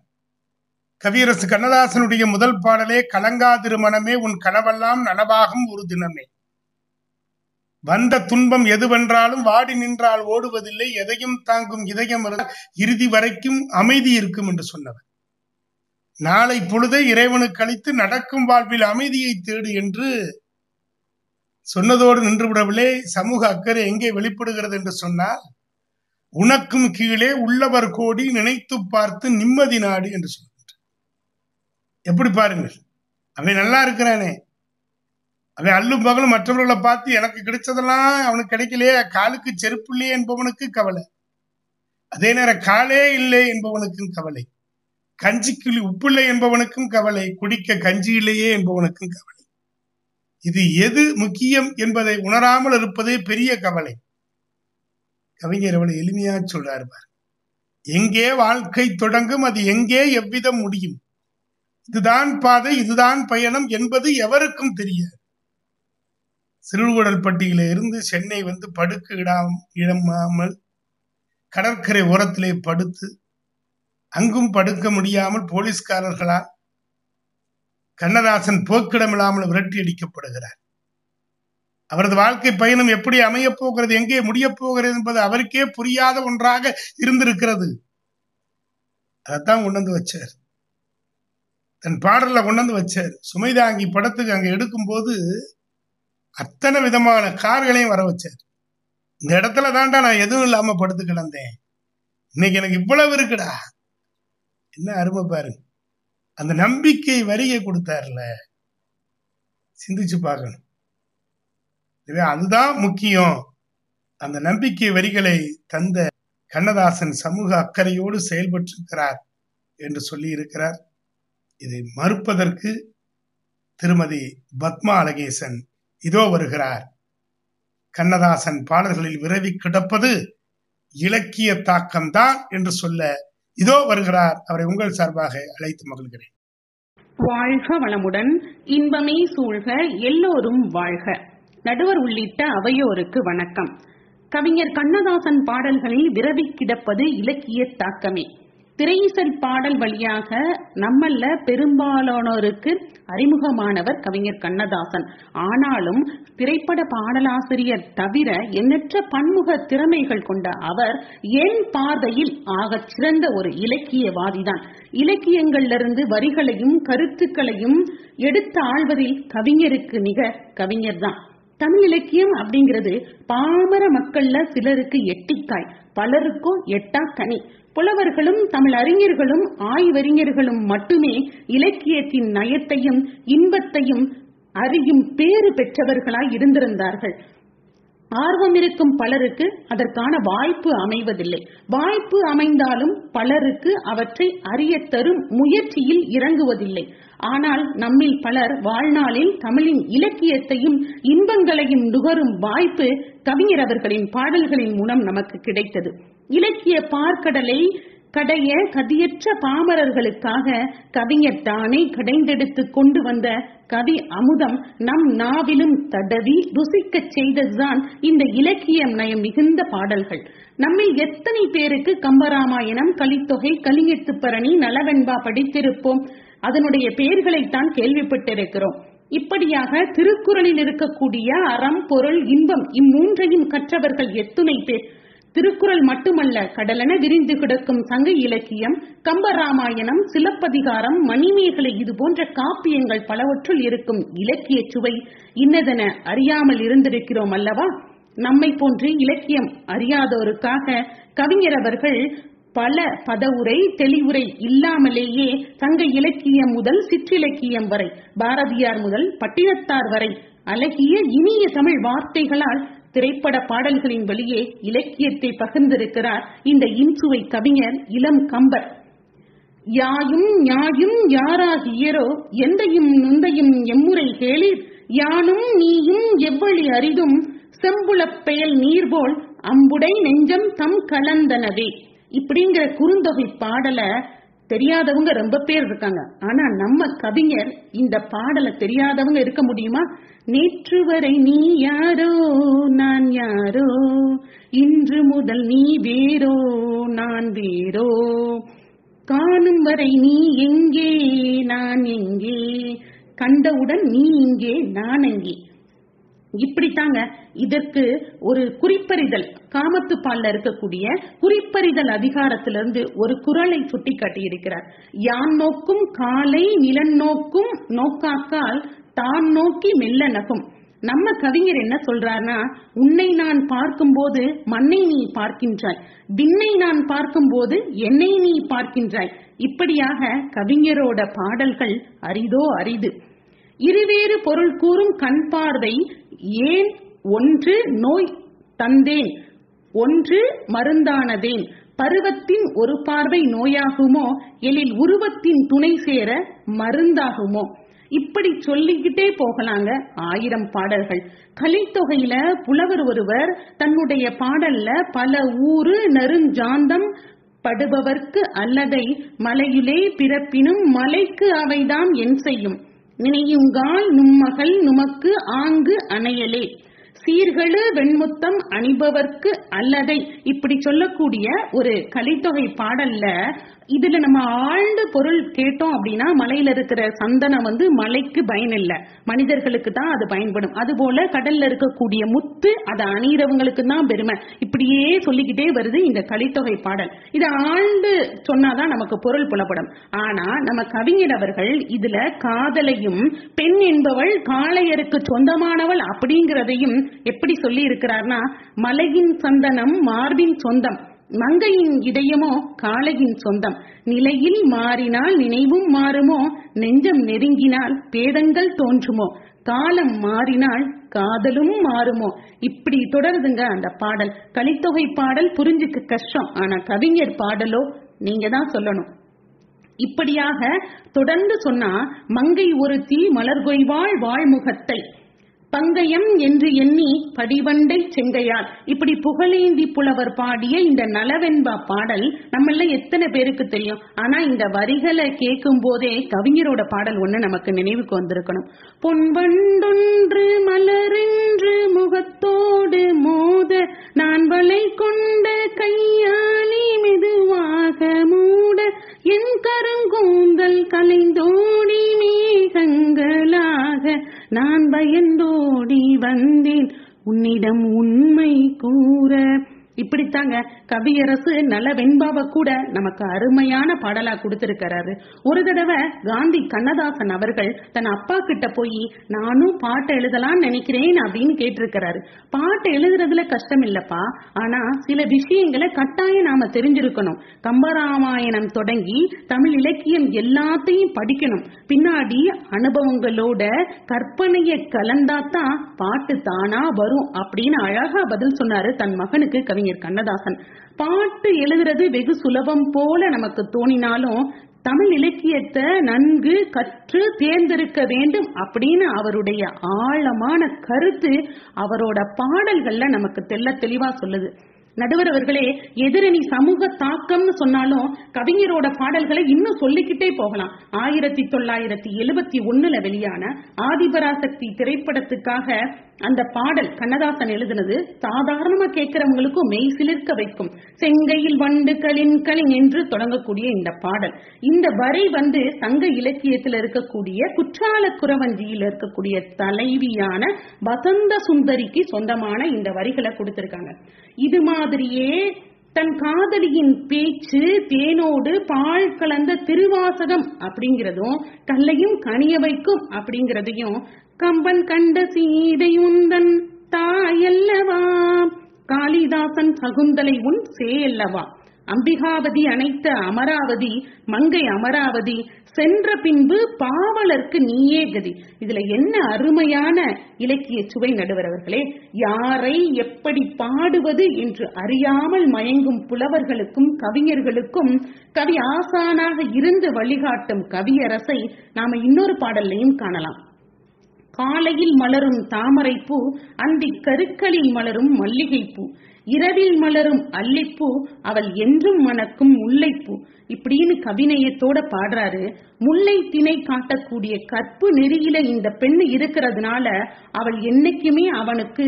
கவியரசு கண்ணதாசனுடைய முதல் பாடலே கலங்கா திருமணமே உன் கனவெல்லாம் நனவாகும் ஒரு தினமே. வந்த துன்பம் எதுவென்றாலும் வாடி நின்றால் ஓடுவதில்லை எதையும் தாங்கும் இதயம் இறுதி வரைக்கும் அமைதி இருக்கும் என்று சொன்னவர். நாளை பொழுதை இறைவனுக்கு அளித்து நடக்கும் வாழ்வில் அமைதியை தேடு என்று சொன்னதோடு நின்றுவிடவில்லை. சமூக அக்கறை எங்கே வெளிப்படுகிறது என்று சொன்னால் உனக்கும் கீழே உள்ளவர் கோடி நினைத்து பார்த்து நிம்மதி நாடு என்று சொல்கின்ற எப்படி பாருங்கள்? அவன் நல்லா இருக்கிறானே. அவன் அல்லும் பகலும் மற்றவர்களை பார்த்து எனக்கு கிடைச்சதெல்லாம் அவனுக்கு கிடைக்கலையே காலுக்கு செருப்பு இல்லையே என்பவனுக்கு கவலை. அதே நேரம் காலே இல்லை என்பவனுக்கும் கவலை. கஞ்சிக்கு உப்பில்லை என்பவனுக்கும் கவலை குடிக்க கஞ்சி இல்லையே என்பவனுக்கும் கவலை. இது எது முக்கியம் என்பதை உணராமல் இருப்பதே பெரிய கவலை. கவிஞர் அவளை எளிமையா சொல்றாரு பார். எங்கே வாழ்க்கை தொடங்கும் அது எங்கே எவ்விதம் முடியும்? இதுதான் பாதை இதுதான் பயணம் என்பது எவருக்கும் தெரியாது. சிறுகுடல்பட்டியில இருந்து சென்னை வந்து படுக்க இடாம இடமாமல் கடற்கரை ஓரத்திலே படுத்து அங்கும் படுக்க முடியாமல் அவரது வாழ்க்கை பயணம் எப்படி அமையப் போகிறது எங்கே முடியப் போகிறது என்பது அவருக்கே புரியாத ஒன்றாக இருந்திருக்கிறது. அதைத்தான் கொண்டு வந்து வச்சார். தன் பாடல்ல கொண்டாந்து வச்சார். சுமைதாங்கி படத்துக்கு அங்கே எடுக்கும்போது அத்தனை விதமான கார்களையும் வர வச்சார். இந்த இடத்துல தான்டா நான் எதுவும் இல்லாம படுத்து கிடந்தேன். இன்னைக்கு எனக்கு இவ்வளவு இருக்குடா. என்ன அருமை பாருங்க. அந்த நம்பிக்கை வரியை கொடுத்தார்ல. சிந்திச்சு பார்க்கணும். எனவே அதுதான் முக்கியம். அந்த நம்பிக்கை வரிகளை தந்த கண்ணதாசன் சமூக அக்கறையோடு செயல்பட்டிருக்கிறார் என்று சொல்லி இருக்கிறார். இதை மறுப்பதற்கு திருமதி பத்மா அழகேசன் இதோ வருகிறார். கண்ணதாசன் பாடல்களில் விரவி கிடப்பது இலக்கிய தாக்கம்தான் என்று சொல்ல இதோ வருகிறார். அவரை உங்கள் சார்பாக அழைத்து மகிழ்கிறேன். வாழ்க வளமுடன். இன்பமே சூழ்க எல்லோரும் வாழ்க. நடுவர் உள்ளிட்ட அவையோருக்கு வணக்கம். கவிஞர் கண்ணதாசன் பாடல்களில் விரவி கிடப்பது இலக்கிய தாக்கமே. திரையிசல் பாடல் வழியாக நம்மல்ல பெரும்பாலானோருக்கு அறிமுகமானவர் கவிஞர் கண்ணதாசன். ஆனாலும் திரைப்பட பாடலாசிரியர் தவிர எண்ணற்ற பன்முக திறமைகள் கொண்ட அவர் என் பார்வையில் ஆகச் சிறந்த ஒரு இலக்கியவாதிதான்? இலக்கியங்களிலிருந்து வரிகளையும் கருத்துக்களையும் எடுத்து ஆழ்வதில் கவிஞருக்கு நிகர் கவிஞர்தான். தமிழ் இலக்கியம் அப்படிங்கிறது பாமர மக்கள்ல சிலருக்கு எட்டிக்காய் பலருக்கோ எட்டா கனி புலவர்களும் தமிழ் அறிஞர்களும் ஆய்வறிஞர்களும் மட்டுமே இலக்கியத்தின் நயத்தையும் இன்பத்தையும் அறியும் பேறு பெற்றவர்களாய் இருந்திருந்தார்கள். ஆர்வம் இருக்கும் பலருக்கு அதற்கான வாய்ப்பு அமைவதில்லை. வாய்ப்பு அமைந்தாலும் பலருக்கு அவற்றை அறிய தரும் முயற்சியில் இறங்குவதில்லை. ஆனால் நம்மில் பலர் வாழ்நாளில் தமிழின் இலக்கியத்தையும் இன்பங்களையும் நுகரும் வாய்ப்பு கவிஞர் அவர்களின் பாடல்களின் மூலம் நமக்கு கிடைத்தது. இலக்கிய பார்க்கடலை கடைய கதியற்ற பாமரர்களுக்காக கவிஞர் தானே கடைந்தெடுத்து கொண்டு வந்த கவி அமுதம் நம் நாவிலும் தடவி ருசிக்கச் செய்ததுதான் இந்த இலக்கியம் நயம் மிகுந்த பாடல்கள். நம்மில் எத்தனை பேருக்கு கம்பராமாயணம் கலித்தொகை கலிங்கெத்துப்பரணி நலவெண்பா படித்திருப்போம். அதனுடைய பெயர்களைத்தான் கேள்விப்பட்டிருக்கிறோம். இப்படியாக திருக்குறளில் இருக்கக்கூடிய அறம் பொருள் இன்பம் இம்மூன்றையும் கற்றவர்கள் எத்துணை பேர். திருக்குறள் மட்டுமல்ல கடலென விரிந்து கிடக்கும் சங்க இலக்கியம் கம்பராமாயணம் சிலப்பதிகாரம் மணிமேகலை இது போன்ற காப்பியங்கள் பலவற்றுள் இருக்கும் இலக்கிய சுவை இன்னதென அறியாமல் இருந்திருக்கிறோம் அல்லவா? நம்மை போன்று இலக்கியம் அறியாதோருக்காக கவிஞர் அவர்கள் பல பதவுரை தெளிவுரை இல்லாமலேயே சங்க இலக்கியம் முதல் சிற்றிலக்கியம் வரை பாரதியார் முதல் பட்டினத்தார் வரை அழகிய இனிய தமிழ் வார்த்தைகளால் திரைப்பட பாடல்களின் வழியே இலக்கியத்தை பகிர்ந்திருக்கிறார் இந்த இன்சுவை கவிஞர் இளம் கம்பர். யாயும் யாயும் யாராகியரோ எந்தையும் நுந்தையும் எம்முறை கேளீர். யானும் நீயும் எவ்வழி அரிதும் செம்புளப் பெயல் நீர்போல் அம்புடை நெஞ்சம் தம் கலந்தனவே. இப்படிங்கிற குறுந்தொகை பாடல தெரியாதவங்க ரொம்ப பேர் இருக்காங்க. ஆனா நம்ம கவிஞர் இந்த பாடலை தெரியாதவங்க இருக்க முடியுமா? நேற்று வரை நீ யாரோ நான் யாரோ? இன்று முதல் நீ வேறோ நான் வேறோ? காணும் வரை நீ எங்கே நான் எங்கே? கண்டவுடன் நீ இங்கே நான் எங்கே இப்படித்தாங்க. இதற்கு ஒரு குறிப்பறிதல். காமத்துப்பால்ல இருக்கக்கூடிய குறிப்பறிதல் அதிகாரத்திலிருந்து ஒரு குரலை சுட்டி காட்டியிருக்கிறார் யான் நோக்கும் காலை நிலன் நோக்கும் நோக்காக்கால் தான் நோக்கி மெல்ல நகும். நம்ம கவிஞர் என்ன சொல்றாருன்னா உன்னை நான் பார்க்கும்போது மண்ணை நீ பார்க்கின்றாய். விண்ணை நான் பார்க்கும்போது என்னை நீ பார்க்கின்றாய். இப்படியாக கவிஞரோட பாடல்கள் அரிதோ அரிது. இருவேறு பொருள் கூறும் கண் பார்வை ஏன் ஒன்று நோய் தந்தேன் ஒன்று மருந்தானதேன். பருவத்தின் ஒரு பார்வை நோயாகுமோ? எழில் உருவத்தின் துணை சேர மருந்தாகுமோ? இப்படி சொல்லிக்கிட்டே போகலாங்க. ஆயிரம் பாடல்கள். கலித்தொகையில புலவர் ஒருவர் தன்னுடைய பாடல்ல பல ஊரு நெருஞ்சாந்தம் படுபவர்க்கு அல்லதை மலையிலே பிறப்பினும் மலைக்கு அவைதாம் என் செய்யும். நினையுங்கால் நும்மகள் நுமக்கு ஆங்கு அணையலே. சீர்களு வெண்முத்தம் அணிபவர்க்கு அல்லதை இப்படி சொல்லக்கூடிய ஒரு கலித்தொகை பாடல்ல இதுல நம்ம ஆழ்ந்த பொருள் கேட்டோம் அப்படின்னா மலையில இருக்கிற சந்தனம் வந்து மலைக்கு பயன் இல்ல மனிதர்களுக்கு தான் அது பயன்படும். அதுபோல கடல்ல இருக்கக்கூடிய முத்து அதை அணியிறவங்களுக்கு தான் பெருமை. இப்படியே சொல்லிக்கிட்டே வருது இந்த கலித்தொகை பாடல். இதை ஆழ்ந்து சொன்னாதான் நமக்கு பொருள் புலப்படும். ஆனா நம்ம கவிஞர் அவர்கள் இதுல காதலையும் பெண் என்பவள் காளையருக்கு சொந்தமானவள் அப்படிங்கிறதையும் எப்படி சொல்லி இருக்கிறார்னா மலையின் சந்தனம் மார்பின் சொந்தம். மங்கையின் இதயமோ காளையின் சொந்தம். நிலையில் மாறினால் நினைவும் மாறுமோ? நெஞ்சம் நெருங்கினால் பேதங்கள் தோன்றுமோ? காலம் மாறினால் காதலும் மாறுமோ? இப்படி தொடருதுங்க அந்த பாடல். கலித்தொகை பாடல் புரிஞ்சுக்க கஷ்டம். ஆனா கவிஞர் பாடலோ நீங்க தான் சொல்லணும். இப்படியாக தொடர்ந்து சொன்னா மங்கை ஒரு தீ மலர்கொய்வாள் வாழ்முகத்தை பங்கயம் என்று எண்ணி படிவண்டை செங்கையால் இப்படி புகழேந்தி புலவர் பாடிய இந்த நலவென்பா பாடல் நம்மள எத்தனை பேருக்கு தெரியும். ஆனா இந்த வரிகளை கேட்கும் போதே கவிஞரோட பாடல் ஒண்ணு நமக்கு நினைவுக்கு வந்திருக்கணும். பொன்வண்டொன்று மலரென்று முகத்தோடு மோத நான் வளை கொண்ட கையாளி மெதுவாக மூட என் கருங்கூந்தல் கலைந்தோடி மேகங்களாக நான் பயந்தோடி வந்தேன். உன்னிடம் உண்மை கூற இப்படித்தாங்க கவியரசு நல்ல வெண்பாவை கூட நமக்கு அருமையான பாடலா கொடுத்திருக்கிறாரு. ஒரு தடவை காந்தி கண்ணதாசன் அவர்கள் தன் அப்பா கிட்ட போய் நானும் பாட்டு எழுதலாம்னு நினைக்கிறேன் அப்படின்னு கேட்டிருக்கிறாரு. பாட்டு எழுதுறதுல கஷ்டம் இல்லப்பா. ஆனா சில விஷயங்களை கட்டாயம் நாம தெரிஞ்சிருக்கணும். கம்பராமாயணம் தொடங்கி தமிழ் இலக்கியம் எல்லாத்தையும் படிக்கணும். பின்னாடி அனுபவங்களோட கற்பனைய கலந்தாத்தான் பாட்டு தானா வரும் அப்படின்னு அழகா பதில் சொன்னாரு தன் மகனுக்கு கவிஞர். கண்ணதாசன். பாட்டு எழுதுறது வெகு சுலபம் போல நமக்கு தோணினாலும் தமிழ் இலக்கியத்தை நன்கு கற்று தேர்ந்தெடுக்க வேண்டும் அப்படின்னு அவருடைய ஆழமான கருத்து அவரோட பாடல்கள்ல நமக்கு தெல்ல தெளிவா சொல்லுது. நடுவர் அவர்களே எதிரணி சமூக தாக்கம்னு சொன்னாலும் கவிஞரோட பாடல்களை இன்னும் சொல்லிக்கிட்டே போகலாம். ஆயிரத்தி தொள்ளாயிரத்தி எழுபத்தி ஒண்ணுல வெளியான ஆதிபராசக்தி திரைப்படத்துக்காக அந்த பாடல் கண்ணதாசன் எழுதினது சாதாரணமா கேட்கிறவங்களுக்கும் மெய் சிலிர்க்க வைக்கும். செங்கையில் வண்டு களின் களின் என்று தொடங்கக்கூடிய இந்த பாடல். இந்த வரி வந்து சங்க இலக்கியத்தில் இருக்கக்கூடிய குற்றால குறவஞ்சியில் இருக்கக்கூடிய தலைவியான வசந்த சுந்தரிக்கு சொந்தமான இந்த வரிகளை கொடுத்திருக்காங்க. இது மாதிரியே தன் காதலியின் பேச்சு தேனோடு பால் கலந்த திருவாசகம் அப்படிங்கிறதும் கல்லையும் கனிய வைக்கும் அப்படிங்கிறதையும் கம்பன் கண்ட சீதை உந்தன் தாயல்லவா? காளிதாசன் சகுந்தலை உன் சேயல்லவா? அம்பிகாவதி அனைத்த அமராவதி மங்கை அமராவதி சென்ற பின்பு பாவலர்க்கு நீயே கதி. இதுல என்ன அருமையான இலக்கிய சுவை நடுவரவர்களே? யாரை எப்படி பாடுவது என்று அறியாமல் மயங்கும் புலவர்களுக்கும் கவிஞர்களுக்கும் கவி ஆசானாக இருந்து வழிகாட்டும் கவியரசை நாம இன்னொரு பாடல்லையும் காணலாம். காலையில் மலரும் தாமரைப்பூ அந்தி கருக்களில் மலரும் மல்லிகைப்பூ. இரவில் மலரும் அல்லிப்பூ அவள் என்றும் மணக்கும் முல்லைப்பூ. இப்படின்னு கவிநயத்தோட பாடுறாரு. முல்லை திணை காட்டக்கூடிய கற்பு நெறியில இந்த பெண் இருக்கிறதுனால அவள் என்னைக்குமே அவனுக்கு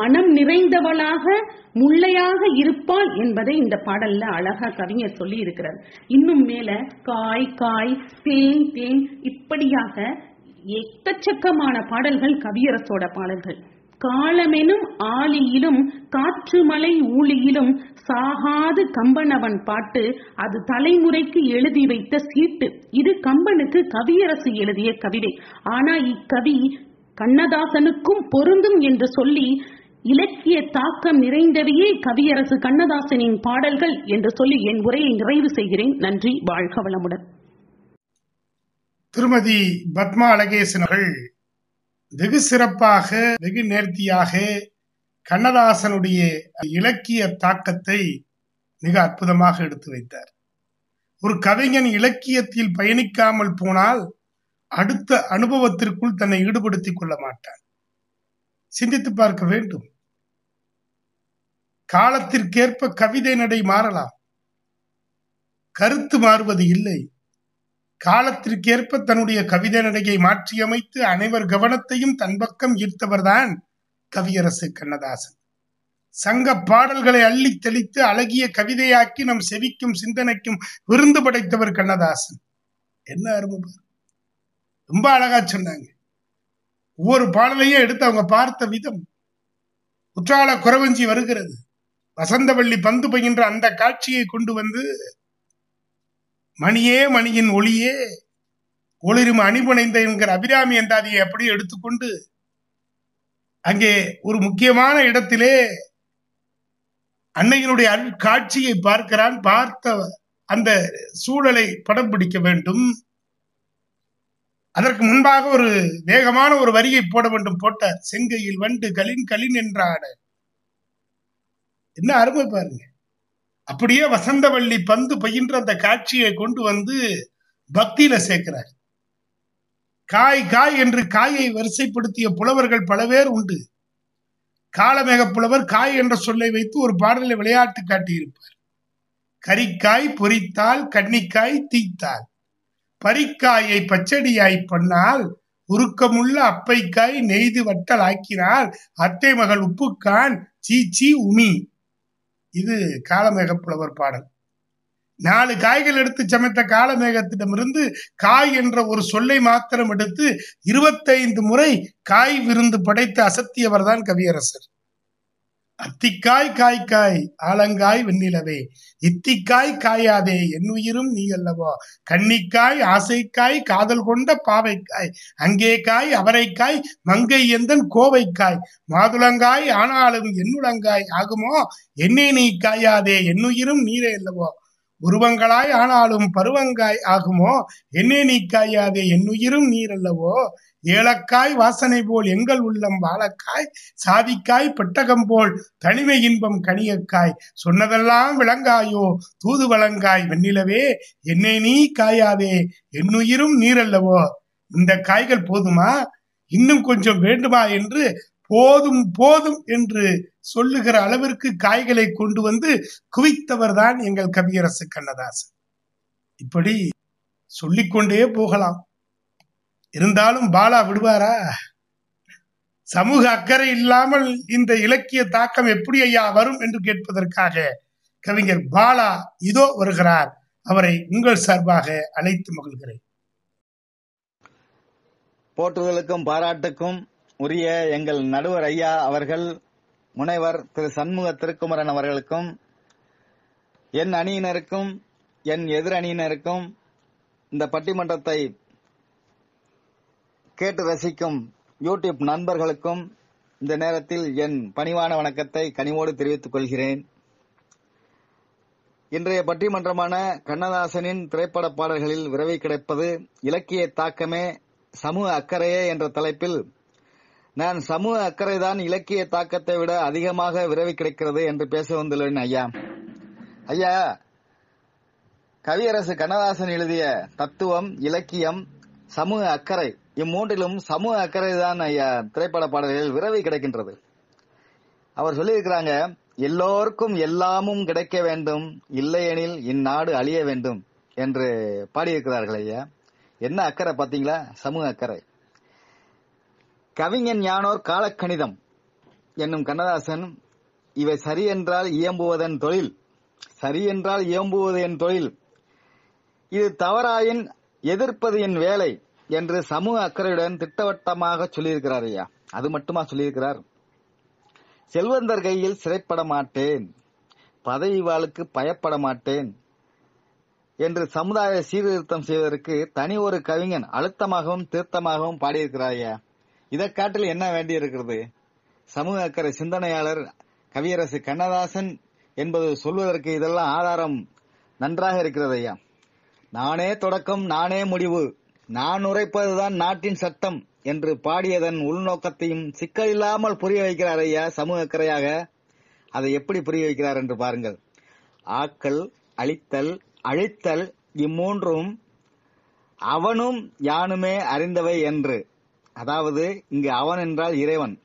மனம் நிறைந்தவளாக முல்லையாக இருப்பாள் என்பதை இந்த பாடல்ல அழகா கவிஞர் சொல்லி இருக்கிறார் இன்னும் மேல காய் காய் தேன் தேன் இப்படியாக எக்கச்சக்கமான பாடல்கள் கவியரசோட பாடல்கள். காலமெனும் ஆலியிலும் காற்று மலை ஊழியிலும் சாகாது கம்பனவன் பாட்டு அது தலைமுறைக்கு எழுதி வைத்த சீட்டு. இது கம்பனுக்கு கவியரசு எழுதிய கவிதை. ஆனா இக்கவி கண்ணதாசனுக்கும் பொருந்தும் என்று சொல்லி இலக்கிய தாக்கம் நிறைந்தவையே கவியரசு கண்ணதாசனின் பாடல்கள் என்று சொல்லி என் உரையை நிறைவு செய்கிறேன். நன்றி வாழ்க வளமுடன். திருமதி பத்மா அழகேசன் அவர்கள் வெகு சிறப்பாக வெகு நேர்த்தியாக கண்ணதாசனுடைய இலக்கிய தாக்கத்தை மிக அற்புதமாக எடுத்து வைத்தார். ஒரு கவிஞன் இலக்கியத்தில் பயணிக்காமல் போனால் அடுத்த அனுபவத்திற்குள் தன்னை ஈடுபடுத்திக் கொள்ள மாட்டான். சிந்தித்து பார்க்க வேண்டும். காலத்திற்கேற்ப கவிதை நடை மாறலாம். கருத்து மாறுவது இல்லை. காலத்திற்கேற்ப தன்னுடைய கவிதை நடையை மாற்றியமைத்து அனைவர் கவனத்தையும் தன் பக்கம் ஈர்த்தவர்தான் கவியரசு கண்ணதாசன். சங்க பாடல்களை அள்ளி தெளித்து அழகிய கவிதையாக்கி நம் செவிக்கும் சிந்தனைக்கும் விருந்து படைத்தவர் கண்ணதாசன். என்ன அருமை ரொம்ப அழகா சொன்னாங்க. ஒவ்வொரு பாடலையும் எடுத்து அவங்க பார்த்த விதம். குற்றால குறவஞ்சி வருகிறது. வசந்தவள்ளி பந்து பயின்ற அந்த காட்சியை கொண்டு வந்து மணியே மணியின் ஒளியே ஒளிரும் அணிபுனைந்த என்கிற அபிராமி அந்தாதியை அப்படியே எடுத்துக்கொண்டு அங்கே ஒரு முக்கியமான இடத்திலே அன்னையினுடைய காட்சியை பார்க்கிறான். பார்த்த அந்த சூழலை படம் பிடிக்க வேண்டும். அதற்கு முன்பாக ஒரு வேகமான ஒரு வரியை போட வேண்டும். போட்டார். செங்கையில் வண்டு கலின் கலின் என்றாட என்ன அருமை பாருங்க. அப்படியே வசந்தவள்ளி பந்து பயின்ற அந்த காட்சியை கொண்டு வந்து பக்தியில சேர்க்கிறார். காய் காய் என்று காயை வரிசைப்படுத்திய புலவர்கள் பல பேர் உண்டு. காலமேக புலவர் காய் என்ற சொல்லை வைத்து ஒரு பாடலில் விளையாட்டு காட்டியிருப்பார். கரிக்காய் பொரித்தால் கன்னிக்காய் தீத்தால் பறிக்காயை பச்சடியாய் பண்ணால் உருக்கமுள்ள அப்பைக்காய் நெய்து வட்டல் ஆக்கினால் அத்தை மகள் உப்புக்கான் சீச்சி உமி. இது காலமேக புலவர் பாடல். நாலு காய்கள் எடுத்து சமைத்த காலமேகத்திடமிருந்து காய் என்ற ஒரு சொல்லை மாத்திரம் எடுத்து இருபத்தைந்து முறை காய் விருந்து படைத்து அசத்தியவர் தான் கவியரசர். அத்திக்காய் காய்க்காய் ஆலங்காய் வெண்ணிலவே. இத்திக்காய் காயாதே என் உயிரும் நீ அல்லவோ கன்னிக்காய் ஆசைக்காய் காதல் கொண்ட பாவைக்காய். அங்கே காய் அவரைக்காய் மங்கை எந்தன் கோவைக்காய். மாதுளங்காய் ஆனாலும் என்னுளங்காய் ஆகுமோ? என்னை நீ காயாதே என்னுயிரும் நீரே அல்லவோ. உருவங்களாய் ஆனாலும் பருவங்காய் ஆகுமோ? என்னே நீ காயாதே என்னுயிரும் நீர் அல்லவோ ஏலக்காய் வாசனை போல் எங்கள் உள்ளம் வாழக்காய் சாதிக்காய் பெட்டகம் போல் தனிமை இன்பம் கனியக்காய். சொன்னதெல்லாம் விளங்காயோ? தூது வளங்காய் வெண்ணிலவே என்னை நீ காயாதே என்னுயிரும் நீரல்லவோ? இந்த காய்கள் போதுமா? இன்னும் கொஞ்சம் வேண்டுமா என்று போதும் போதும் என்று சொல்லுகிற அளவிற்கு காய்களை கொண்டு வந்து குவித்தவர் தான் எங்கள் கவியரசு கண்ணதாசன். இப்படி சொல்லிக்கொண்டே போகலாம். இருந்தாலும் பாலா விடுவாரா? சமூக அக்கறை இல்லாமல் இந்த இலக்கிய தாக்கம் எப்படி ஐயா வரும் என்று கேட்பதற்காக கவிஞர் பாலா இதோ வருகிறார். அவரை உங்கள் சார்பாக அழைத்து மகிழ்கிறேன். போற்றுதலுக்கும் பாராட்டுக்கும் உரிய எங்கள் நடுவர் ஐயா அவர்கள் முனைவர் திரு சண்முக திருக்குமரன் அவர்களுக்கும் என் அணியினருக்கும் என் எதிர் அணியினருக்கும் இந்த பட்டிமன்றத்தை கேட்டு ரசிக்கும் யூடியூப் நண்பர்களுக்கும் இந்த நேரத்தில் என் பணிவான வணக்கத்தை கனிவோடு தெரிவித்துக் கொள்கிறேன். இன்றைய பட்டிமன்றமான கண்ணதாசனின் திரைப்பட பாடல்களில் விரவி கிடைப்பது இலக்கிய தாக்கமே சமூக அக்கறையே என்ற தலைப்பில் நான் சமூக அக்கறைதான் இலக்கிய தாக்கத்தை விட அதிகமாக விரவி கிடைக்கிறது என்று பேச வந்துள்ளேன் ஐயா. ஐயா கவியரசு கண்ணதாசன் எழுதிய தத்துவம் இலக்கியம் சமூக அக்கறை இம்மூன்றிலும் சமூக அக்கறை தான் ஐயா திரைப்பட பாடல்களில் விரவி கிடைக்கின்றது. அவர் சொல்லியிருக்கிறாங்க எல்லோருக்கும் எல்லாமும் கிடைக்க வேண்டும் இல்லையெனில் இந்நாடு அழிய வேண்டும் என்று பாடியிருக்கிறார்கள் ஐயா. என்ன அக்கறை பாத்தீங்களா சமூக அக்கறை. கவிஞன் ஞானோர் காலக்கணிதம் என்னும் கண்ணதாசன் இவை சரி என்றால் இயம்புவதன் தொழில் சரி என்றால் இயம்புவது என் தொழில். இது தவறாயின் எதிர்ப்பது என் வேலை என்று சமூக அக்கறையுடன் திட்டவட்டமாக சொல்லியிருக்கிறார் ஐயா. அது மட்டுமா சொல்லியிருக்கிறார்? செல்வந்தர் கையில் சிறைப்பட மாட்டேன். பதவி வாளுக்கு பயப்பட மாட்டேன் என்று சமுதாய சீர்திருத்தம் செய்வதற்கு தனி ஒரு கவிஞன் அழுத்தமாகவும் திருத்தமாகவும் பாடியிருக்கிறார் ஐயா. இதை காட்டில் என்ன வேண்டி இருக்கிறது சமூக அக்கறை சிந்தனையாளர் கவியரசு கண்ணதாசன் என்பது சொல்வதற்கு இதெல்லாம் ஆதாரம் நன்றாக இருக்கிறது ஐயா. நானே தொடக்கம் நானே முடிவு. நான் உரைப்பதுதான் நாட்டின் சட்டம் என்று பாடியதன் உள்நோக்கத்தையும் சிக்கலில்லாமல் புரிய வைக்கிறார் ஐயா சமூக அக்கறையாக அதை எப்படி புரிய வைக்கிறார் என்று பாருங்கள். ஆக்கல் அழித்தல் அழித்தல் இம்மூன்றும் அவனும் யானுமே அறிந்தவை என்று. அதாவது இங்கு அவன் என்றால் இறைவன்.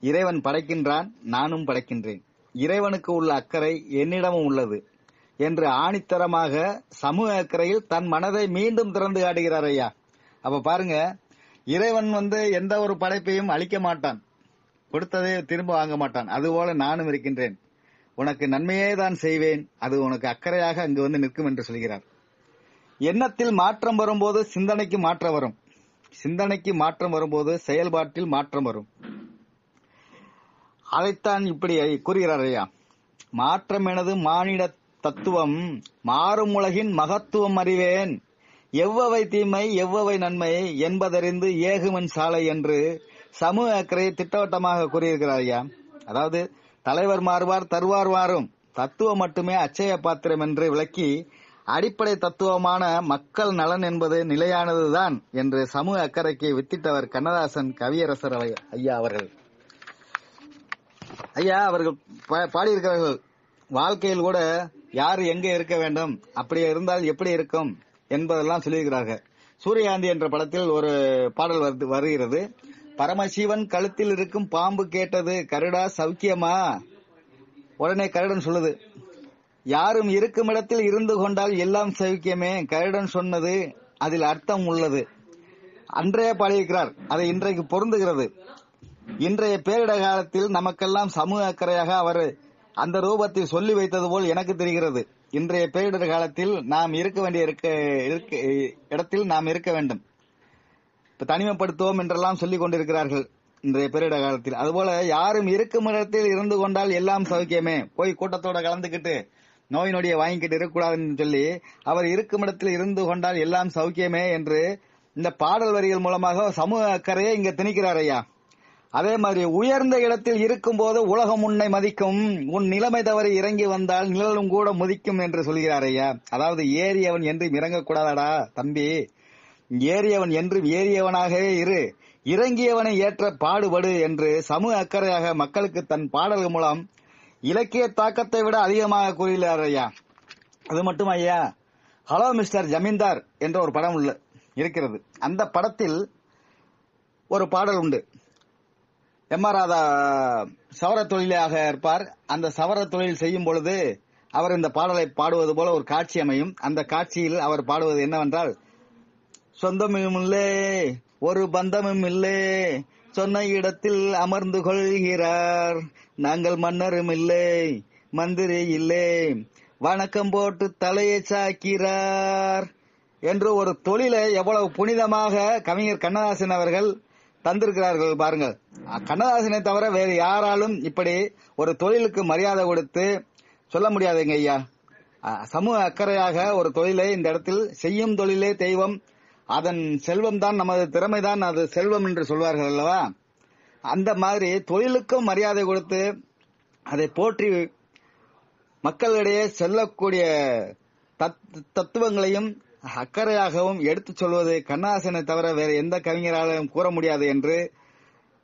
இறைவன் படைக்கின்றான் நானும் படைக்கின்றேன். இறைவனுக்கு உள்ள அக்கறை என்னிடமும் உள்ளது. என்று ஆணித்தரமாக சமூக அக்கறையில் தன் மனதை மீண்டும் திறந்து காட்டுகிறார் ஐயா. அப்ப பாருங்க இறைவன் வந்து எந்த ஒரு படைப்பையும் அழிக்க மாட்டான். கொடுத்ததை திரும்ப வாங்க மாட்டான். அதுபோல நானும் இருக்கின்றேன். உனக்கு நன்மையே தான் செய்வேன். அது உனக்கு அக்கறையாக அங்கு வந்து நிற்கும் என்று சொல்கிறார். எண்ணத்தில் மாற்றம் வரும்போது சிந்தனைக்கு மாற்றம் வரும். சிந்தனைக்கு மாற்றம் வரும்போது செயல்பாட்டில் மாற்றம் வரும். அதைத்தான் இப்படி கூறுகிறார் ஐயா. மாற்றம் எனது மானிட தத்துவம் மாறும் உலகின் மகத்துவம் அறிவேன். எவ்வவை தீமை எவ்வவை நன்மை என்பதறிந்து ஏகுமன் சாலை என்று சமூக அக்கறை திட்டவட்டமாக கூறியிருக்கிறார் ஐயா. அதாவது தலைவர் மாறுவார் தருவார் மாறும். தத்துவம் மட்டுமே அச்சய பாத்திரம் என்று விளக்கி அடிப்படை தத்துவமான மக்கள் நலன் என்பது நிலையானதுதான் என்று சமூக அக்கறைக்கு வித்திட்டவர் கண்ணதாசன் கவியரசர் ஐயா அவர்கள். ஐயா அவர்கள் பா- பாடியிருக்கிறார்கள். வாழ்க்கையில் கூட யார் எங்க இருக்க வேண்டும்? அப்படி இருந்தால் எப்படி இருக்கும்? என்பதெல்லாம் சொல்லியிருக்கிறார்கள். சூரியகாந்தி என்ற படத்தில் ஒரு பாடல் வருது வருகிறது. பரமசிவன் கழுத்தில் இருக்கும் பாம்பு கேட்டது கருடா சௌக்கியமா? உடனே கருடன் சொல்லுது யாரும் இருக்கும் இடத்தில் இருந்து கொண்டால் எல்லாம் சௌக்கியமே. கருடன் சொன்னது அதில் அர்த்தம் உள்ளது. அன்றைய பாடியிருக்கிறார் அதை இன்றைக்கு பொருந்துகிறது. இன்றைய பேரிட காலத்தில் நமக்கெல்லாம் சமூக அக்கறையாக அவர் அந்த ரூபத்தில் சொல்லி வைத்தது போல் எனக்கு தெரிகிறது. இன்றைய பேரிடர் காலத்தில் நாம் இருக்க வேண்டிய இருக்க இருக்க- இடத்தில் நாம் இருக்க வேண்டும். இப்ப தனிமைப்படுத்துவோம் என்றெல்லாம் சொல்லிக் கொண்டிருக்கிறார்கள் இன்றைய பேரிட காலத்தில். அதுபோல யாரும் இருக்கும் இடத்தில் இருந்து கொண்டால் எல்லாம் சௌக்கியமே. போய் கூட்டத்தோட கலந்துக்கிட்டு நோய் நொடியை வாங்கிக்கிட்டு இருக்கக்கூடாதுன்னு சொல்லி அவர் இருக்கும் இடத்தில் இருந்து கொண்டால் எல்லாம் சௌக்கியமே என்று இந்த பாடல் வரிகள் மூலமாக சமூக அக்கறையை இங்க திணிக்கிறார் ஐயா. அதே மாதிரி உயர்ந்த இடத்தில் இருக்கும் போது உலகம் உன்னை மதிக்கும். உன் நிலைமை தவறி இறங்கி வந்தால் நிழலும் கூட முதிக்கும் என்று சொல்கிறார் ஐயா. அதாவது ஏறியவன் என்றும் இறங்கக்கூடாதடா தம்பி. ஏறியவன் என்றும் ஏறியவனாகவே இரு. இறங்கியவனை ஏற்ற பாடுபடு என்று சமூக அக்கறையாக மக்களுக்கு தன் பாடல்கள் மூலம் இலக்கிய தாக்கத்தை விட அதிகமாக கூறுகிறார் ஐயா. அது மட்டும் ஐயா. ஹலோ மிஸ்டர் ஜமீன்தார் என்ற ஒரு படம் உள்ள இருக்கிறது. அந்த படத்தில் ஒரு பாடல் உண்டு. எம் ஆர் ராதா சவர தொழிலாக இருப்பார். அந்த சவர தொழில் செய்யும் பொழுது அவர் இந்த பாடலை பாடுவது போல ஒரு காட்சி அமையும். அந்த காட்சியில் அவர் பாடுவது என்னவென்றால் சொந்தமும் இல்லே ஒரு பந்தமும் இல்லே சொன்ன இடத்தில் அமர்ந்து கொள்கிறார். நாங்கள் மன்னரும் இல்லை மந்திரி இல்லை வணக்கம் போட்டு தலையை சாக்கிறார் என்று ஒரு தொழிலை எவ்வளவு புனிதமாக கவிஞர் கண்ணதாசன் அவர்கள் தந்திருக்கிறார்கள் பாருங்கள் கண்ணதாசனை தவிர வேறு யாராலும் இப்படி ஒரு தொழிலுக்கு மரியாதை கொடுத்து சொல்ல முடியாதுங்க ஐயா. சமூக அக்கறையாக ஒரு தொழிலை இந்த இடத்தில் செய்யும் தொழிலே தெய்வம். அதன் செல்வம் தான் நமது திறமைதான் அது செல்வம் என்று சொல்வார்கள் அல்லவா? அந்த மாதிரி தொழிலுக்கும் மரியாதை கொடுத்து அதை போற்றி மக்களிடையே செல்லக்கூடிய தத்- தத்துவங்களையும் அக்கறையாகவும் எடுத்துச் சொல்வது கண்ணதாசனை தவிர வேறு எந்த கவிஞராலும் கூற முடியாது என்று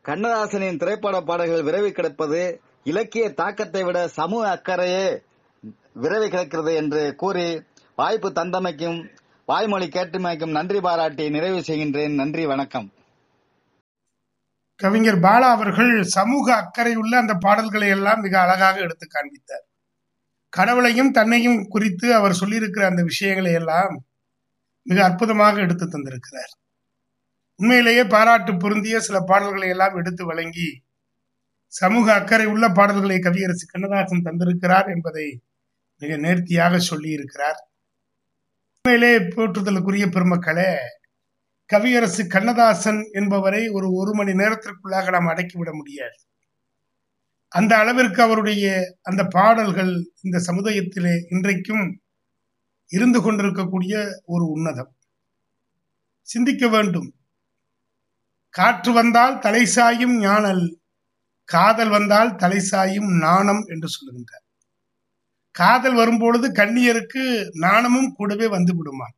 கண்ணதாசனின் திரைப்பட பாடல்கள் விரைவி கிடப்பது இலக்கிய தாக்கத்தை விட சமூக அக்கறையே விரைவி கிடக்கிறது என்று கூறி வாய்ப்பு தந்தமைக்கும் வாய்மொழி கேட்டுமைக்கும் நன்றி பாராட்டி நிறைவு செய்கின்றேன். நன்றி வணக்கம். கவிஞர் பாலா அவர்கள் சமூக அக்கறை உள்ள அந்த பாடல்களை எல்லாம் மிக அழகாக எடுத்து காண்பித்தார். கடவுளையும் தன்னையும் குறித்து அவர் சொல்லியிருக்கிற அந்த விஷயங்களை எல்லாம் மிக அற்புதமாக எடுத்து தந்திருக்கிறார். உண்மையிலேயே பாராட்டு பொருந்திய சில பாடல்களை எல்லாம் எடுத்து வழங்கி சமூக அக்கறை உள்ள பாடல்களை கவியரசு கண்ணதாசன் தந்திருக்கிறார் என்பதை மிக நேர்த்தியாக சொல்லி இருக்கிறார் உண்மையிலே போற்றுதலுக்குரிய பெருமக்களே கவியரசு கண்ணதாசன் என்பவரை ஒரு ஒரு மணி நேரத்திற்குள்ளாக நாம் அடக்கிவிட முடியாது. அந்த அளவிற்கு அவருடைய அந்த பாடல்கள் இந்த சமுதாயத்திலே இன்றைக்கும் இருந்து கொண்டிருக்கக்கூடிய ஒரு உன்னதம். சிந்திக்க வேண்டும். காற்று வந்தால் தலை சாயும் ஞானல் காதல் வந்தால் தலை சாயும் நாணம் என்று சொல்லுகின்றார். காதல் வரும்பொழுது கண்ணியருக்கு நாணமும் கூடவே வந்து விடுமா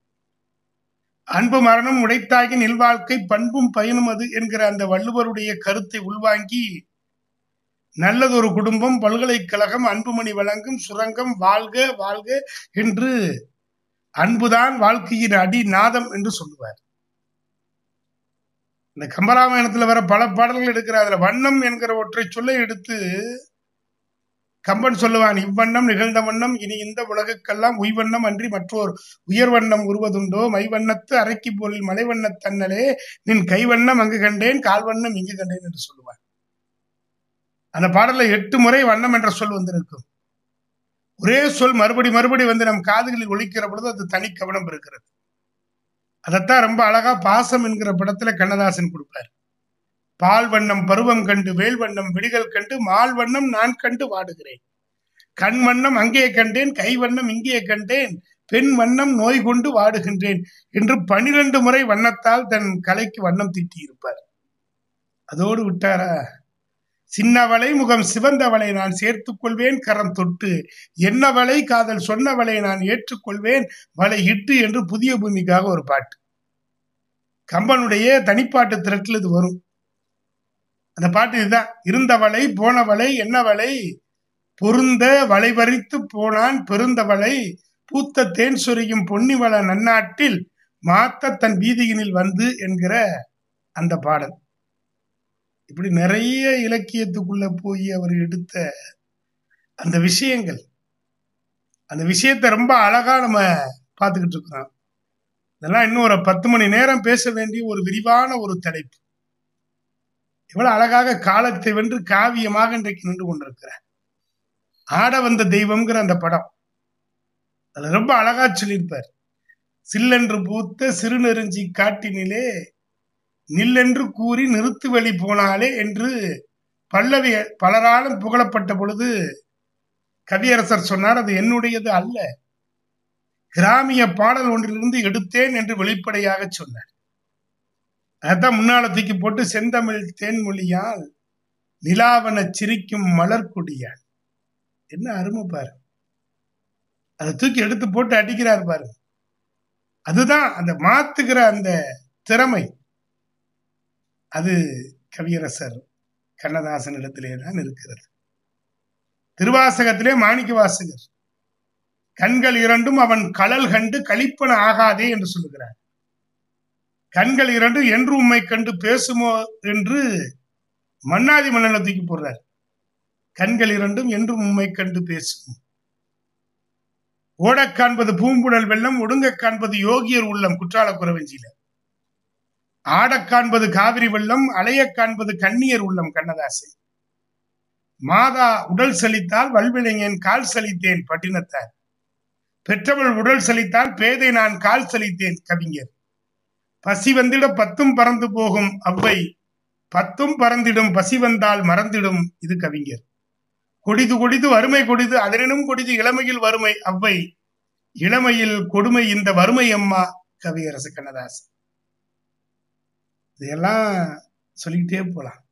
அன்பு மரணம் உடைத்தாகி நில்வாழ்க்கை பண்பும் பயனும் அது என்கிற அந்த வள்ளுவருடைய கருத்தை உள்வாங்கி நல்லதொரு குடும்பம் பல்கலைக்கழகம் அன்புமணி வழங்கும் சுரங்கம் வாழ்க வாழ்க என்று அன்புதான் வாழ்க்கையின் அடி நாதம் என்று சொல்லுவார். இந்த கம்பராமாயணத்துல வர பல பாடல்கள் எடுக்கிற அதுல வண்ணம் என்கிற ஒற்றை சொல்லை எடுத்து கம்பன் சொல்லுவான் இவ்வண்ணம் நிகழ்ந்த வண்ணம் இனி இந்த உலகுக்கெல்லாம் உய்வண்ணம் அன்றி மற்றோர் உயர்வண்ணம் உருவதுண்டோ? மைவண்ணத்து அரைக்கி பொருள் மலைவண்ணத் தன்னலே நின் கைவண்ணம் அங்கு கண்டேன் கால்வண்ணம் இங்கு கண்டேன் என்று சொல்லுவான் அந்த பாடலில் எட்டு முறை வண்ணம் என்ற சொல் வந்திருக்கும். ஒரே சொல் மறுபடி மறுபடி வந்து நம் காதுகளில் ஒழிக்கிற பொழுது அது தனி கவனம் இருக்கிறது அதைத்தான் ரொம்ப அழகா பாசம் என்கிற படத்துல கண்ணதாசன் கொடுப்பார். பால் வண்ணம் பருவம் கண்டு வேல் வண்ணம் விடிகள் கண்டு மால் வண்ணம் நான் கண்டு வாடுகிறேன். கண் வண்ணம் அங்கே கண்டேன் கை வண்ணம் இங்கே கண்டேன் பெண் வண்ணம் நோய் கொண்டு வாடுகின்றேன் என்று பனிரெண்டு முறை வண்ணத்தால் தன் கலைக்கு வண்ணம் தீட்டியிருப்பார். அதோடு விட்டாரா? சின்னவளை முகம் சிவந்தவளை நான் சேர்த்துக்கொள்வேன் கரம் தொட்டு. என்னவளை காதல் சொன்னவளை நான் ஏற்றுக்கொள்வேன். வளை இட்டு என்று புதிய பூமிக்காக ஒரு பாட்டு. கம்பனுடைய தனிப்பாட்டு திரட்டில் இது வரும். அந்த பாட்டு இதுதான். இருந்தவளை போனவளை என்னவளை பொருந்த வளைவரித்து போனான் பெருந்தவளை பூத்த தேன் சொரியும் பொன்னிவள நன்னாட்டில் மாத்த தன் வீதியினில் வந்து என்கிற அந்த பாடல். இப்படி நிறைய இலக்கியத்துக்குள்ள போய் அவர் எடுத்த அந்த விஷயங்கள் அந்த விஷயத்தை ரொம்ப அழகா நம்ம பார்த்துக்கிட்டு இருக்கிறோம். இதெல்லாம் இன்னும் ஒரு பத்து மணி நேரம் பேச வேண்டிய ஒரு விரிவான ஒரு தலைப்பு. இவ்வளவு அழகாக காலத்தை வென்று காவியமாக இன்றைக்கு நின்று கொண்டிருக்கிறார். ஆட வந்த தெய்வம்ங்கிற அந்த படம். அதுல ரொம்ப அழகா சொல்லியிருப்பார். சில்லென்று பூத்த சிறுநெருஞ்சி காட்டினிலே நில்லென்று கூறி நிறுத்து வழி போனாலே என்று பல்லவி பலராலும் புகழப்பட்ட பொழுது கவியரசர் சொன்னார் அது என்னுடையது அல்ல. கிராமிய பாடல் ஒன்றிலிருந்து எடுத்தேன் என்று வெளிப்படையாக சொன்னார். அதான் முன்னால தூக்கி போட்டு செந்தமிழ் தேன்மொழியால் நிலாவன சிரிக்கும் மலர்கொடியால் என்ன அருமை பாரு. அதை தூக்கி எடுத்து போட்டு அடிக்கிறார் பாரு அதுதான் அந்த மாத்துகிற அந்த திறமை. அது கவியரசர் கண்ணதாசன் இடத்திலே தான் இருக்கிறது. திருவாசகத்திலே மாணிக்க வாசகர் கண்கள் இரண்டும் அவன் கலல் கண்டு கழிப்பன ஆகாதே என்று சொல்லுகிறார். கண்கள் இரண்டும் என்று உம்மை கண்டு பேசுமோ என்று மன்னாதி மன்னனை தூக்கி போடுறார். கண்கள் இரண்டும் என்றும் உம்மை கண்டு பேசும். ஓடக் காண்பது பூம்புடல் வெள்ளம் ஒடுங்க காண்பது யோகியர் உள்ளம் குற்றால குறவஞ்சியில ஆடக் காண்பது காவிரி வெள்ளம் அலையக் காண்பது கண்ணியர் உள்ளம் கண்ணதாசை. மாதா உடல் சலித்தால் வல்விளைஞன் கால் சலித்தேன் பட்டினத்தார். பெற்றவள் உடல் சலித்தால் பேதை நான் கால் சலித்தேன் கவிஞர். பசி வந்திட பத்தும் பறந்து போகும் அவ்வை. பத்தும் பறந்திடும் பசி வந்தால் மறந்திடும் இது கவிஞர். கொடிது கொடிது வறுமை கொடிது அதனினும் கொடிது இளமையில் வறுமை அவ்வை. இளமையில் கொடுமை இந்த வறுமை அம்மா கவியரசு கண்ணதாசன். இதெல்லாம் சொல்லிக்கிட்டே போகலாம்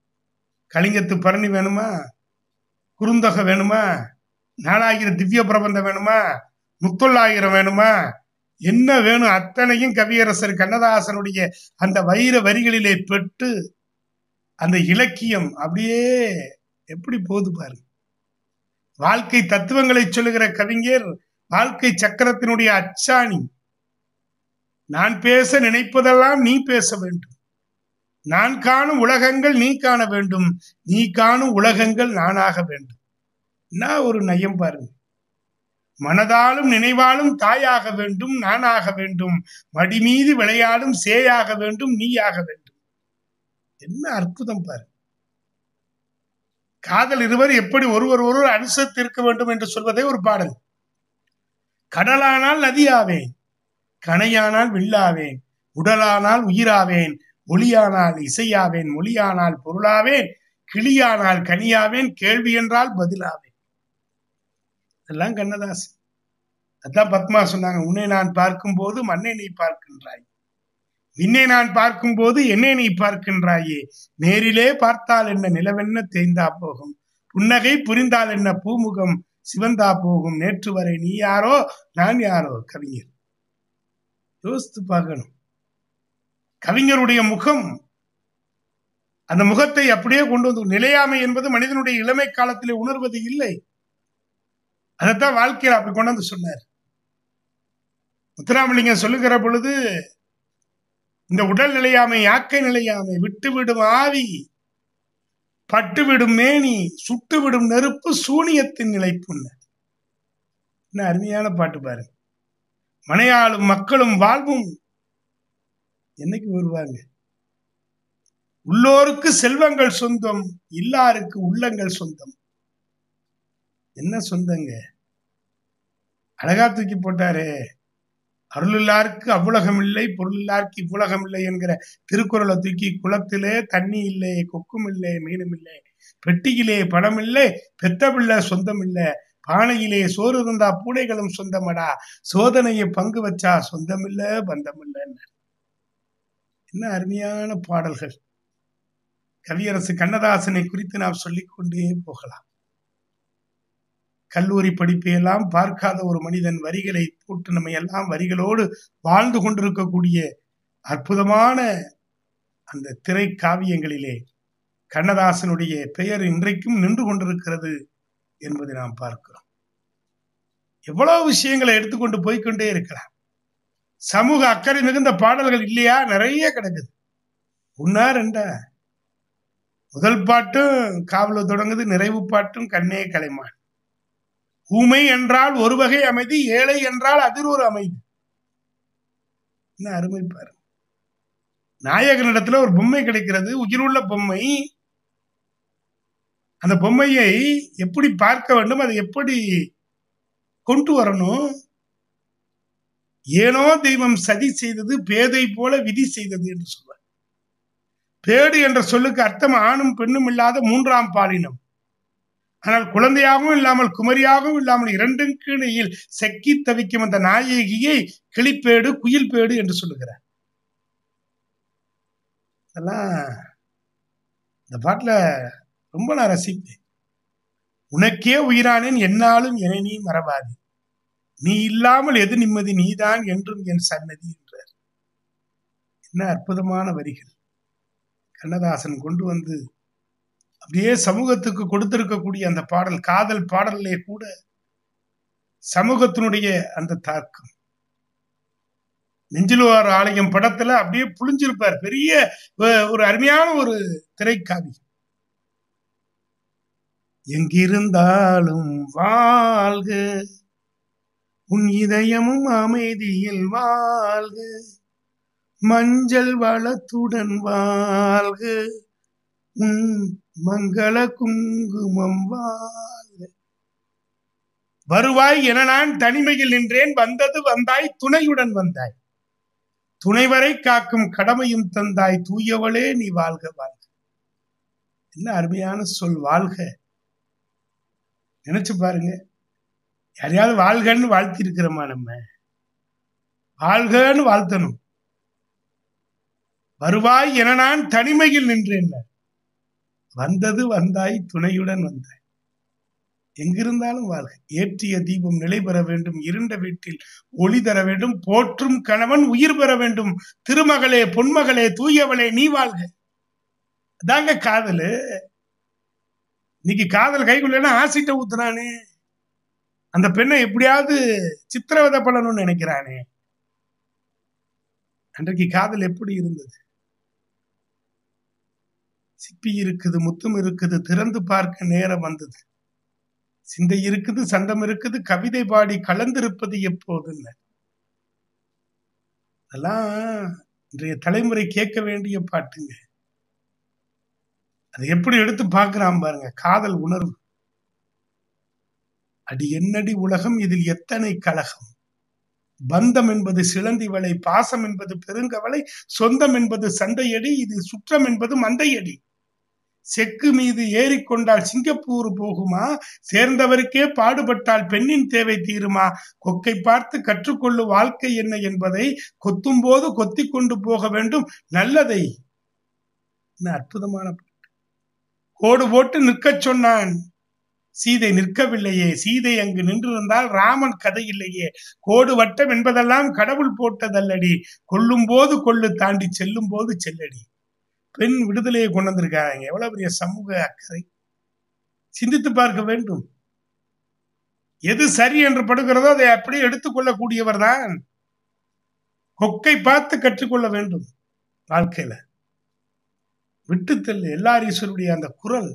கலிங்கத்து பரணி வேணுமா? குறுந்தொகை வேணுமா? நாலாயிரம் திவ்ய பிரபந்தம் வேணுமா? முத்தொள்ளாயிரம் வேணுமா? என்ன வேணும்? அத்தனையும் கவியரசர் கண்ணதாசனுடைய அந்த வைர வரிகளிலே பெற்று அந்த இலக்கியம் அப்படியே எப்படி போகுது பாருங்க. வாழ்க்கை தத்துவங்களை சொல்லுகிற கவிஞர் வாழ்க்கை சக்கரத்தினுடைய அச்சாணி. நான் பேச நினைப்பதெல்லாம் நீ பேச வேண்டும். நான் காணும் உலகங்கள் நீ காண வேண்டும். நீ காணும் உலகங்கள் நானாக வேண்டும். என்ன ஒரு நயம் பாருங்க. மனதாலும் நினைவாலும் தாயாக வேண்டும் நானாக வேண்டும். மடி மீது விளையாடும் சேயாக வேண்டும் நீயாக வேண்டும். என்ன அற்புதம் பாரு காதல் இருவர் எப்படி ஒருவர் ஒருவர் அனுசரித்திருக்க வேண்டும் என்று சொல்வதே ஒரு பாடல். கடலானால் நதியாவேன் கனையானால் வில்லாவேன் உடலானால் உயிராவேன் ஒளியானால் இசையாவேன் மொழியானால் பொருளாவேன் கிளியானால் கனியாவேன் கேள்வி என்றால் பதிலாவேன். இதெல்லாம் கண்ணதாசன். அதான் பத்மா சொன்னாங்க உன்னை நான் பார்க்கும் போது மண்ணை நீ பார்க்கின்றாய். விண்ணை நான் பார்க்கும் போது என்னை நீ பார்க்கின்றாயே. நேரிலே பார்த்தால் என்ன நிலவென்ன தேய்ந்தா போகும்? புன்னகை புரிந்தால் என்ன பூமுகம் சிவந்தா போகும்? நேற்று வரை நீ யாரோ நான் யாரோ? கவிஞர். யோசித்து பார்க்கணும். கவிஞருடைய முகம். அந்த முகத்தை அப்படியே கொண்டு வந்து நிலையாமை என்பது மனிதனுடைய இளமை காலத்திலே உணர்வது இல்லை. அதைத்தான் வாழ்க்கையில் அப்படி கொண்டு வந்து சொன்னார். முத்துராமலிங்கம் சொல்லுகிற பொழுது இந்த உடல் நிலையாமை யாக்கை நிலையாமை விட்டுவிடும் ஆவி பட்டுவிடும் மேனி சுட்டுவிடும் நெருப்பு சூனியத்தின் நிலைப்புன்னு என்ன அருமையான பாட்டு பாருங்க. மனையாளும் மக்களும் வாழ்வும் என்னைக்கு வருவாங்க? உள்ளோருக்கு செல்வங்கள் சொந்தம் இல்லாருக்கு உள்ளங்கள் சொந்தம். என்ன சொந்தங்க? அழகா தூக்கி போட்டாரே. அருளில்லாருக்கு அவ்வுலகம் இல்லை பொருளில்லாருக்கு இவ்வுலகம் இல்லை என்கிற திருக்குறளை தூக்கி குளத்திலே தண்ணி இல்லை கொக்கும் இல்லை மீனும் இல்லை. பெட்டியிலே பணம் இல்லை பெத்த பிள்ளை சொந்தம் இல்லை. பானையிலே சோறு இருந்தா பூனைகளும் சொந்தமடா. சோதனையை பங்கு வச்சா சொந்தம் இல்ல பந்தம் என்ன அருமையான பாடல்கள். கவியரசு கண்ணதாசனை குறித்து நாம் சொல்லிக்கொண்டே போகலாம். கல்லூரி படிப்பையெல்லாம் பார்க்காத ஒரு மனிதன் வரிகளை போட்டு நம்ம எல்லாம் வரிகளோடு வாழ்ந்து கொண்டிருக்கக்கூடிய அற்புதமான அந்த திரை காவியங்களிலே கண்ணதாசனுடைய பெயர் இன்றைக்கும் நின்று கொண்டிருக்கிறது என்பதை நாம் பார்க்கிறோம். எவ்வளவு விஷயங்களை எடுத்துக்கொண்டு போய்க்கொண்டே இருக்கலாம். சமூக அக்கறை மிகுந்த பாடல்கள் இல்லையா? நிறைய கிடக்குது. ஒன்னா ரெண்டா? முதல் பாட்டும் காவல தொடங்குது நிறைவு பாட்டும் கண்ணே கலைமான். ஊமை என்றால் ஒரு வகை அமைதி ஏழை என்றால் அதிர் ஒரு அமைதி. என்ன அருமை பாரு. நாயகனிடத்துல ஒரு பொம்மை கிடைக்கிறது உயிருள்ள பொம்மை. அந்த பொம்மையை எப்படி பார்க்க வேண்டும் அதை எப்படி கொண்டு வரணும்? ஏனோ தெய்வம் சதி செய்தது பேதை போல விதி செய்தது என்று சொல்வார். பேடு என்ற சொல்லுக்கு அர்த்தம் ஆணும் பெண்ணும் இல்லாத மூன்றாம் பாலினம். ஆனால் குழந்தையாகவும் இல்லாமல் குமரியாகவும் இல்லாமல் இரண்டும் கீழையில் செக்கி தவிக்கும் அந்த நாயகியை கிளிப்பேடு குயில் பேடு என்று சொல்லுகிறார். அதெல்லாம் இந்த பாட்டில் ரொம்ப நான் ரசிப்பேன். உனக்கே உயிரானேன் என்னாலும் என நீ மறவாதி. நீ இல்லாமல் எது நிம்மதி? நீதான் என்றும் என் சன்னதி என்றார். என்ன அற்புதமான வரிகள். கண்ணதாசன் கொண்டு வந்து அப்படியே சமூகத்துக்கு கொடுத்திருக்கக்கூடிய அந்த பாடல் காதல் பாடல்லே கூட சமூகத்தினுடைய அந்த தாக்கம். நெஞ்சிலுவார் ஆலயம் படத்துல அப்படியே புளிஞ்சிருப்பார் பெரிய ஒரு அருமையான ஒரு திரைக்காவி. எங்கிருந்தாலும் வாழ்க உன் இதயமும் அமைதியில் வாழ்க. மஞ்சள் வளத்துடன் வாழ்க. உன் மங்கள குங்குமம் வாழ்க. வருவாய் என நான் தனிமையில் நின்றேன். வந்தது வந்தாய் துணையுடன் வந்தாய். துணைவரை காக்கும் கடமையும் தந்தாய். தூயவளே நீ வாழ்க வாழ்க. என்ன அருமையான சொல் வாழ்க. நினைச்சு பாருங்க. யாரையாவது வாழ்கன்னு வாழ்த்தி இருக்கிறோமா நம்ம? வாழ்கன்னு வாழ்த்தணும். வருவாய் என நான் தனிமையில் நின்றேன். வந்தது வந்தாய் துணையுடன் வந்தாய். எங்கிருந்தாலும் வாழ்க. ஏற்றிய தீபம் நிலை பெற வேண்டும். இருண்ட வீட்டில் ஒளி தர வேண்டும். போற்றும் கணவன் உயிர் பெற வேண்டும். திருமகளே பொன்மகளே தூயவளே நீ வாழ்க. அதாங்க காதலு. இன்னைக்கு காதல் கைக்குள்ளேன்னா ஆசிட்ட ஊத்துறானே. அந்த பெண்ணை எப்படியாவது சித்திரவதை பண்ணணும்னு நினைக்கிறானே. அன்றைக்கு காதல் எப்படி இருந்தது? சிப்பி இருக்குது முத்தம் இருக்குது திறந்து பார்க்க நேரம் வந்தது. சிந்தை இருக்குது சந்தம் இருக்குது கவிதை பாடி கலந்திருப்பது எப்போதுன்னு. அதெல்லாம் இன்றைய தலைமுறை கேட்க வேண்டிய பாட்டுங்க. அதை எப்படி எடுத்து பார்க்கிறான் பாருங்க காதல் உணர்வு. அடி என்னடி உலகம்? இதில் எத்தனை கலகம்? பந்தம் என்பது சிலந்தி வலை பாசம் என்பது பெருங்கவலை சொந்தம் என்பது சண்டையடி இது சுற்றம் என்பது மந்தையடி செக்கு மீது ஏறிக்கொண்டால் சிங்கப்பூர் போகுமா? சேர்ந்தவருக்கே பாடுபட்டால் பெண்ணின் தேவை தீருமா? கொக்கை பார்த்து கற்றுக்கொள்ளு வாழ்க்கை என்ன என்பதை கொத்தும் போது கொத்தி கொண்டு போக வேண்டும். நல்லதை. அற்புதமான கோடு போட்டு நிற்கச் சொன்னான். சீதை நிற்கவில்லையே. சீதை அங்கு நின்றிருந்தால் ராமன் கதை இல்லையே. கோடு வட்டம் என்பதெல்லாம் கடவுள் போட்டதல்லடி. கொல்லும் போது கொள்ளு தாண்டி செல்லும் போது செல்லடி. பெண் விடுதலையை கொண்டு வந்திருக்காங்க. எவ்வளவு பெரிய சமூக அக்கறை. சிந்தித்து பார்க்க வேண்டும். எது சரி என்று படுகிறதோ அதை அப்படியே எடுத்துக்கொள்ளக்கூடியவர் தான் கொக்கை பார்த்து கற்றுக்கொள்ள வேண்டும் வாழ்க்கையில. விட்டுத்தல் எல்லாரீஸ்வருடைய அந்த குரல்.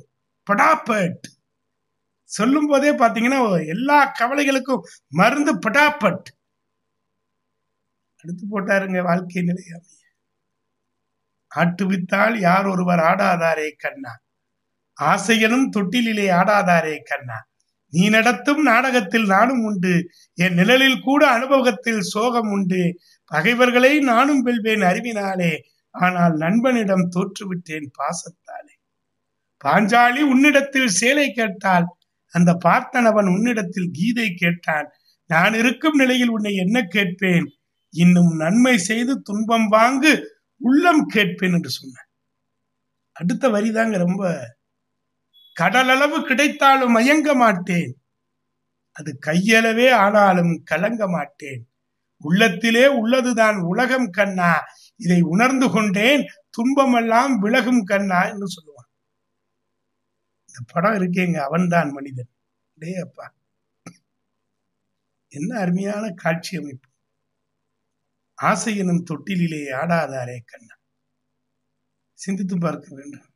படாப்பட் சொல்லும் போதே பாத்தீங்கன்னா எல்லா கவலைகளுக்கும் மருந்து பட்டாப்பட் அடுத்து போட்டாருங்க வாழ்க்கை நிலையாமைய ஆட்டுவித்தால் யார் ஒருவர் ஆடாதாரே கண்ணா? ஆசையனும் தொட்டிலிலே ஆடாதாரே கண்ணா? நீ நடத்தும் நாடகத்தில் நானும் உண்டு. என் நிழலில் கூட அனுபவத்தில் சோகம் உண்டு. பகைவர்களை நானும் வெல்வேன் அறிவினாலே. ஆனால் நண்பனிடம் தோற்றுவிட்டேன் பாசத்தாலே. பாஞ்சாலி உன்னிடத்தில் சேலை கேட்டால் அந்த பார்த்தனவன் உன்னிடத்தில் கீதை கேட்டான். நான் இருக்கும் நிலையில் உன்னை என்ன கேட்பேன்? இன்னும் நன்மை செய்து துன்பம் வாங்கு உள்ளம் கேட்பேன் என்று சொன்னான். அடுத்த வரிதாங்க ரொம்ப கடலளவு கிடைத்தாலும் மயங்க மாட்டேன். அது கையளவே ஆனாலும் கலங்க மாட்டேன். உள்ளத்திலே உள்ளதுதான் உலகம் கண்ணா. இதை உணர்ந்து கொண்டேன் துன்பமெல்லாம் விலகும் கண்ணா என்று சொல்லுவான். இந்த படம் இருக்கேங்க அவன்தான் மனிதன். டே அப்பா. என்ன அருமையான காட்சி அமைப்பு. ஆசை எனும் தொட்டிலே ஆடாதாரே கண்ணா. சிந்தித்து பார்க்க வேண்டும்.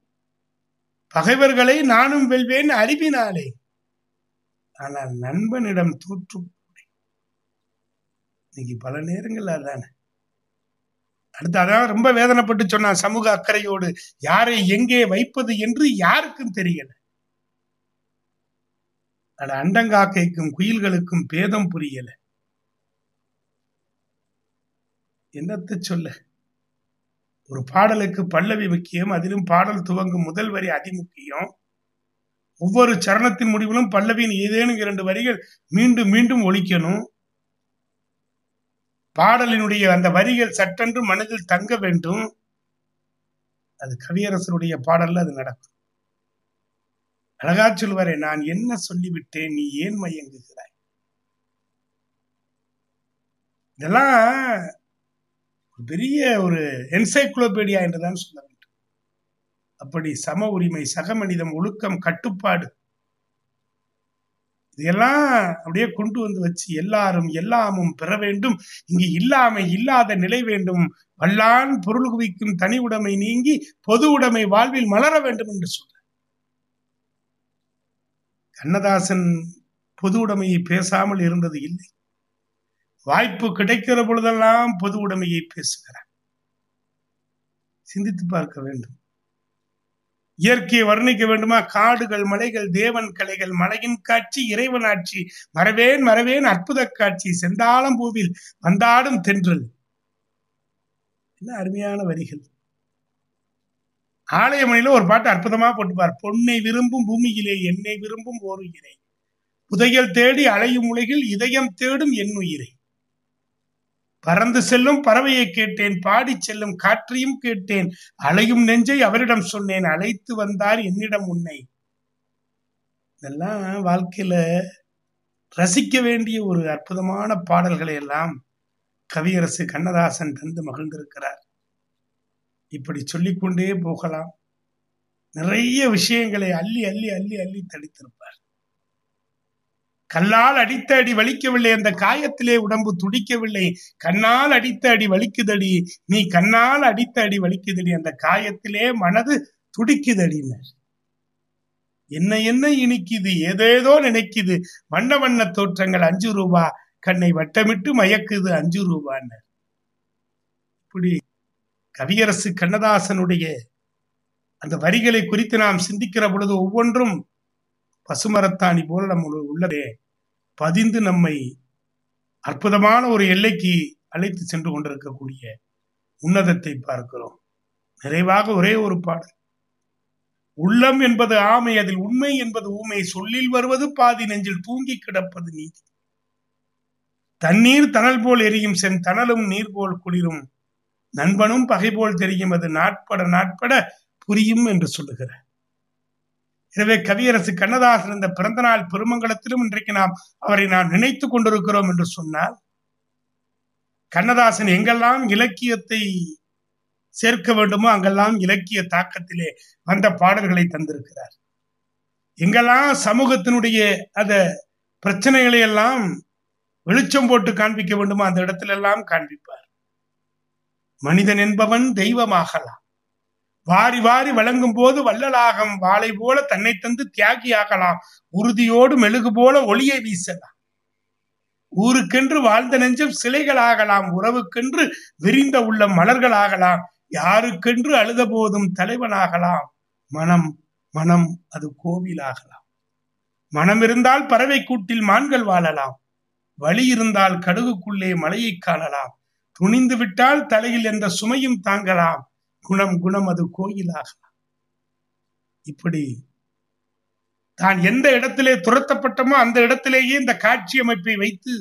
பகைவர்களை நானும் வெல்வேன் அறிவினாலே ஆனால் நண்பனிடம் தோற்று இன்னைக்கு பல நேரங்கள் அதானே. அடுத்து அதான் ரொம்ப வேதனைப்பட்டு சொன்னான் சமூக அக்கறையோடு யாரை எங்கே வைப்பது என்று யாருக்கும் தெரியல. அட அண்டங்காக்கைக்கும் குயில்களுக்கும் பேதம் புரியல. என்னத்தை சொல்ல? ஒரு பாடலுக்கு பல்லவி முக்கியம் அதிலும் பாடல் துவங்கும் முதல் வரி அதிமுக்கியம் ஒவ்வொரு சரணத்தின் முடிவிலும் பல்லவியின் ஏதேனும் இரண்டு வரிகள் மீண்டும் மீண்டும் ஒழிக்கணும் பாடலினுடைய அந்த வரிகள் சட்டென்று மனதில் தங்க வேண்டும். அது கவியரசருடைய பாடல்ல அது நடக்கும். அழகா சொல்வாரே நான் என்ன சொல்லிவிட்டேன் நீ ஏன் மயங்குகிறாய்? இதெல்லாம் ஒரு பெரிய ஒரு என்சைக்ளோபீடியா என்றுதான் சொல்ல வேண்டும். அப்படி சம உரிமை சக மனிதம் ஒழுக்கம் கட்டுப்பாடு இதெல்லாம் அப்படியே கொண்டு வந்து வச்சு எல்லாரும் எல்லாமும் பெற வேண்டும். இங்கு இல்லாமை இல்லாத நிலை வேண்டும். வல்லான் பொருள் குவிக்கும் தனி உடைமை நீங்கி பொது உடைமை வாழ்வில் மலர வேண்டும் என்று சொல்ற கண்ணதாசன் பொது உடைமையை பேசாமல் இருந்தது இல்லை. வாய்ப்பு கிடைக்கிற பொழுதெல்லாம் பொது உடைமையை பேசுகிறார். சிந்தித்து பார்க்க வேண்டும். இயற்கையை வர்ணிக்க வேண்டுமா? காடுகள் மலைகள் தேவன் கலைகள் மலையின் காட்சி இறைவன் ஆட்சி மறவேன் மறவேன் அற்புத காட்சி செந்தாளம் பூவில் வந்தாடும் தென்றல். என்ன அருமையான வரிகள். ஆலயமணியில ஒரு பாட்டு அற்புதமா போட்டுப்பார். பொன்னை விரும்பும் பூமியிலே என்னை விரும்பும் ஓர் உயிரை புதையல் தேடி அலையும் உலகில் இதயம் தேடும் என் உயிரை. பறந்து செல்லும் பறவையை கேட்டேன் பாடி செல்லும் காற்றையும் கேட்டேன். அலையும் நெஞ்சை அவரிடம் சொன்னேன் அழைத்து வந்தார் என்னிடம் உன்னை. இதெல்லாம் வாழ்க்கையில ரசிக்க வேண்டிய ஒரு அற்புதமான பாடல்களை எல்லாம் கவியரசு கண்ணதாசன் தந்து மகிழ்ந்திருக்கிறார். இப்படி சொல்லிக்கொண்டே போகலாம். நிறைய விஷயங்களை அள்ளி அள்ளி அள்ளி அள்ளி தடித்திருப்பார். கல்லால் அடித்த அடி வலிக்கவில்லை அந்த காயத்திலே உடம்பு துடிக்கவில்லை. கண்ணால் அடித்த அடி வலிக்குதடி நீ கண்ணால் அடித்த அடி வலிக்குதடி அந்த காயத்திலே மனது துடிக்குதடினர். என்ன என்ன இனிக்குது ஏதேதோ நினைக்குது. வண்ண வண்ண தோற்றங்கள் அஞ்சு ரூபா கண்ணை வட்டமிட்டு மயக்குது அஞ்சு ரூபான்னு இப்படி கவியரசு கண்ணதாசனுடைய அந்த வரிகளை குறித்து நாம் சிந்திக்கிற பொழுது ஒவ்வொன்றும் பசுமரத்தாணி போல நம்ம உள்ளதே. பதிந்து நம்மை அற்புதமான ஒரு எல்லைக்கு அழைத்து சென்று கொண்டிருக்கக்கூடிய உன்னதத்தை பார்க்கிறோம். நிறைவாக ஒரே ஒரு பாடல். உள்ளம் என்பது ஆமை அதில் உண்மை என்பது ஊமை. சொல்லில் வருவது பாதி நெஞ்சில் தூங்கி கிடப்பது நீதி. தண்ணீர் தணல் போல் எரியும் சென் தணலும் நீர் போல் குளிரும். நண்பனும் பகை போல் தெரியும். அது நாட்பட நாட்பட புரியும் என்று சொல்லுகிறார். எனவே கவியரசு கண்ணதாசன் இந்த பிறந்த நாள் பெருமங்கலத்திலும் இன்றைக்கு நாம் அவரை நாம் நினைத்து கொண்டிருக்கிறோம் என்று சொன்னால் கண்ணதாசன் எங்கெல்லாம் இலக்கியத்தை சேர்க்க வேண்டுமோ அங்கெல்லாம் இலக்கிய தாக்கத்திலே வந்த பாடல்களை தந்திருக்கிறார். எங்கெல்லாம் சமூகத்தினுடைய அந்த பிரச்சனைகளை எல்லாம் வெளிச்சம் போட்டு காண்பிக்க வேண்டுமோ அந்த இடத்துல எல்லாம் காண்பிப்பார். மனிதன் என்பவன் தெய்வமாகலாம். வாரி வாரி வழங்கும் போது வள்ளலாகம் வாளை போல தன்னை தந்து தியாகியாகலாம். உறுதியோடு மெழுகு போல ஒளியை வீசலாம். ஊருக்கென்று வாழ்ந்த நெஞ்சம் சிலைகளாகலாம். உறவுக்கென்று விரிந்த உள்ள மலர்களாகலாம். யாருக்கென்று அழுத போதும் தலைவனாகலாம். மனம் மனம் அது கோவிலாகலாம். மனம் இருந்தால் பறவை கூட்டில் மான்கள் வாழலாம். வழி இருந்தால் கடுகுக்குள்ளே மலையை காணலாம். துணிந்து விட்டால் தலையில் எந்த சுமையும் தாங்கலாம். குணம் குணம் அது கோயிலாகலாம் இப்படி தான் எந்த இடத்திலே துரத்தப்பட்டமோ அந்த இடத்திலேயே இந்த காட்சி அமைப்பை வைத்து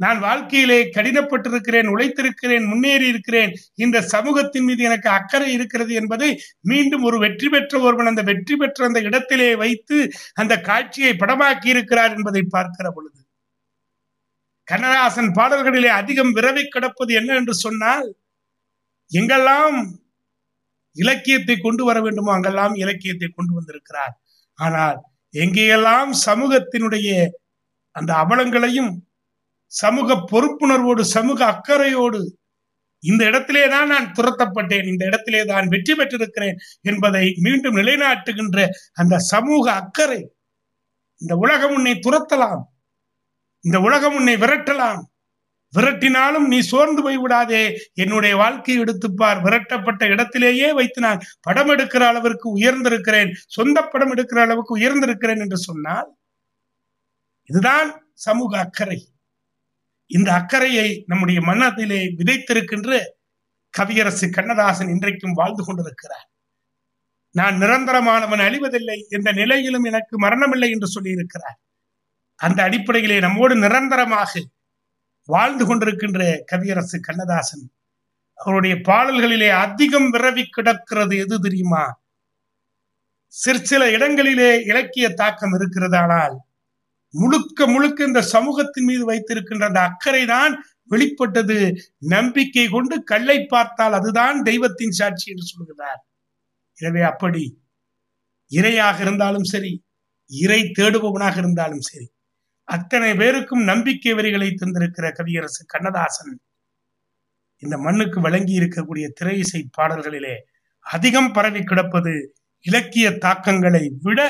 நான் வாழ்க்கையிலே கடினப்பட்டிருக்கிறேன் உழைத்திருக்கிறேன் முன்னேறி இருக்கிறேன். இந்த சமூகத்தின் மீது எனக்கு அக்கறை இருக்கிறது என்பதை மீண்டும் ஒரு வெற்றி பெற்ற ஒருவன் அந்த வெற்றி பெற்ற அந்த இடத்திலே வைத்து அந்த காட்சியை படமாக்கி இருக்கிறார் என்பதை பார்க்கிற பொழுது கண்ணதாசன் பாடல்களிலே அதிகம் விரவி கிடப்பது என்ன என்று சொன்னால் எங்கெல்லாம் இலக்கியத்தை கொண்டு வர வேண்டுமோ அங்கெல்லாம் இலக்கியத்தை கொண்டு வந்திருக்கிறார். ஆனால் எங்கேயெல்லாம் சமூகத்தினுடைய அந்த அவலங்களையும் சமூக பொறுப்புணர்வோடு சமூக அக்கறையோடு இந்த இடத்திலே தான் நான் துரத்தப்பட்டேன் இந்த இடத்திலே தான் வெற்றி பெற்றிருக்கிறேன் என்பதை மீண்டும் நிலைநாட்டுகின்ற அந்த சமூக அக்கறை இந்த உலகம் உன்னை துரத்தலாம். இந்த உலகம் உன்னை விரட்டலாம். விரட்டினாலும் நீ சோர்ந்து போய் விடாதே என்னுடைய வாழ்க்கையை எடுத்துப்பார் விரட்டப்பட்ட இடத்திலேயே வைத்து நான் படம் எடுக்கிற அளவிற்கு உயர்ந்திருக்கிறேன். சொந்த படம் எடுக்கிற அளவுக்கு உயர்ந்திருக்கிறேன் என்று சொன்னால் இதுதான் சமூக அக்கறை. இந்த அக்கறையை நம்முடைய மனதிலே விதைத்திருக்கின்ற கவியரசு கண்ணதாசன் இன்றைக்கும் வாழ்ந்து கொண்டிருக்கிறார். நான் நிரந்தரமானவன் அழிவதில்லை. எந்த நிலையிலும் எனக்கு மரணமில்லை என்று சொல்லியிருக்கிறார். அந்த அடிப்படையிலே நம்மோடு நிரந்தரமாக வாழ்ந்து கொண்டிருக்கின்ற கவியரசு கண்ணதாசன் அவருடைய பாடல்களிலே அதிகம் விரவி கிடக்கிறது எது தெரியுமா? சிற்சில இடங்களிலே இலக்கிய தாக்கம் இருக்கிறது ஆனால் முழுக்க முழுக்க இந்த சமூகத்தின் மீது வைத்திருக்கின்ற அந்த அக்கறை தான் வெளிப்பட்டது. நம்பிக்கை கொண்டு கல்லை பார்த்தால் அதுதான் தெய்வத்தின் சாட்சி என்று சொல்கிறார். எனவே அப்படி இறையாக இருந்தாலும் சரி இறை தேடுபவனாக இருந்தாலும் சரி அத்தனை பேருக்கும் நம்பிக்கை வரிகளை தந்திருக்கிற கவியரசு கண்ணதாசன் இந்த மண்ணுக்கு வழங்கி இருக்கக்கூடிய திரை இசை பாடல்களிலே அதிகம் பரவி கிடப்பது இலக்கிய தாக்கங்களை விட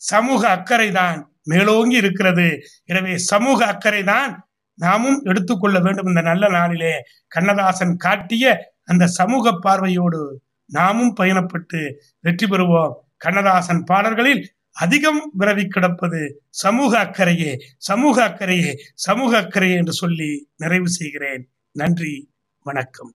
சமூக அக்கறை தான் மேலோங்கி இருக்கிறது. எனவே சமூக அக்கறை தான் நாமும் எடுத்துக்கொள்ள வேண்டும் இந்த நல்ல நாளிலே கண்ணதாசன் காட்டிய அந்த சமூக பார்வையோடு நாமும் பயணப்பட்டு வெற்றி பெறுவோம். கண்ணதாசன் பாடல்களில் அதிகம் விரவி கிடப்பது சமூக அக்கறையே சமூக அக்கறையே சமூக அக்கறையே என்று சொல்லி நிறைவு செய்கிறேன். நன்றி வணக்கம்.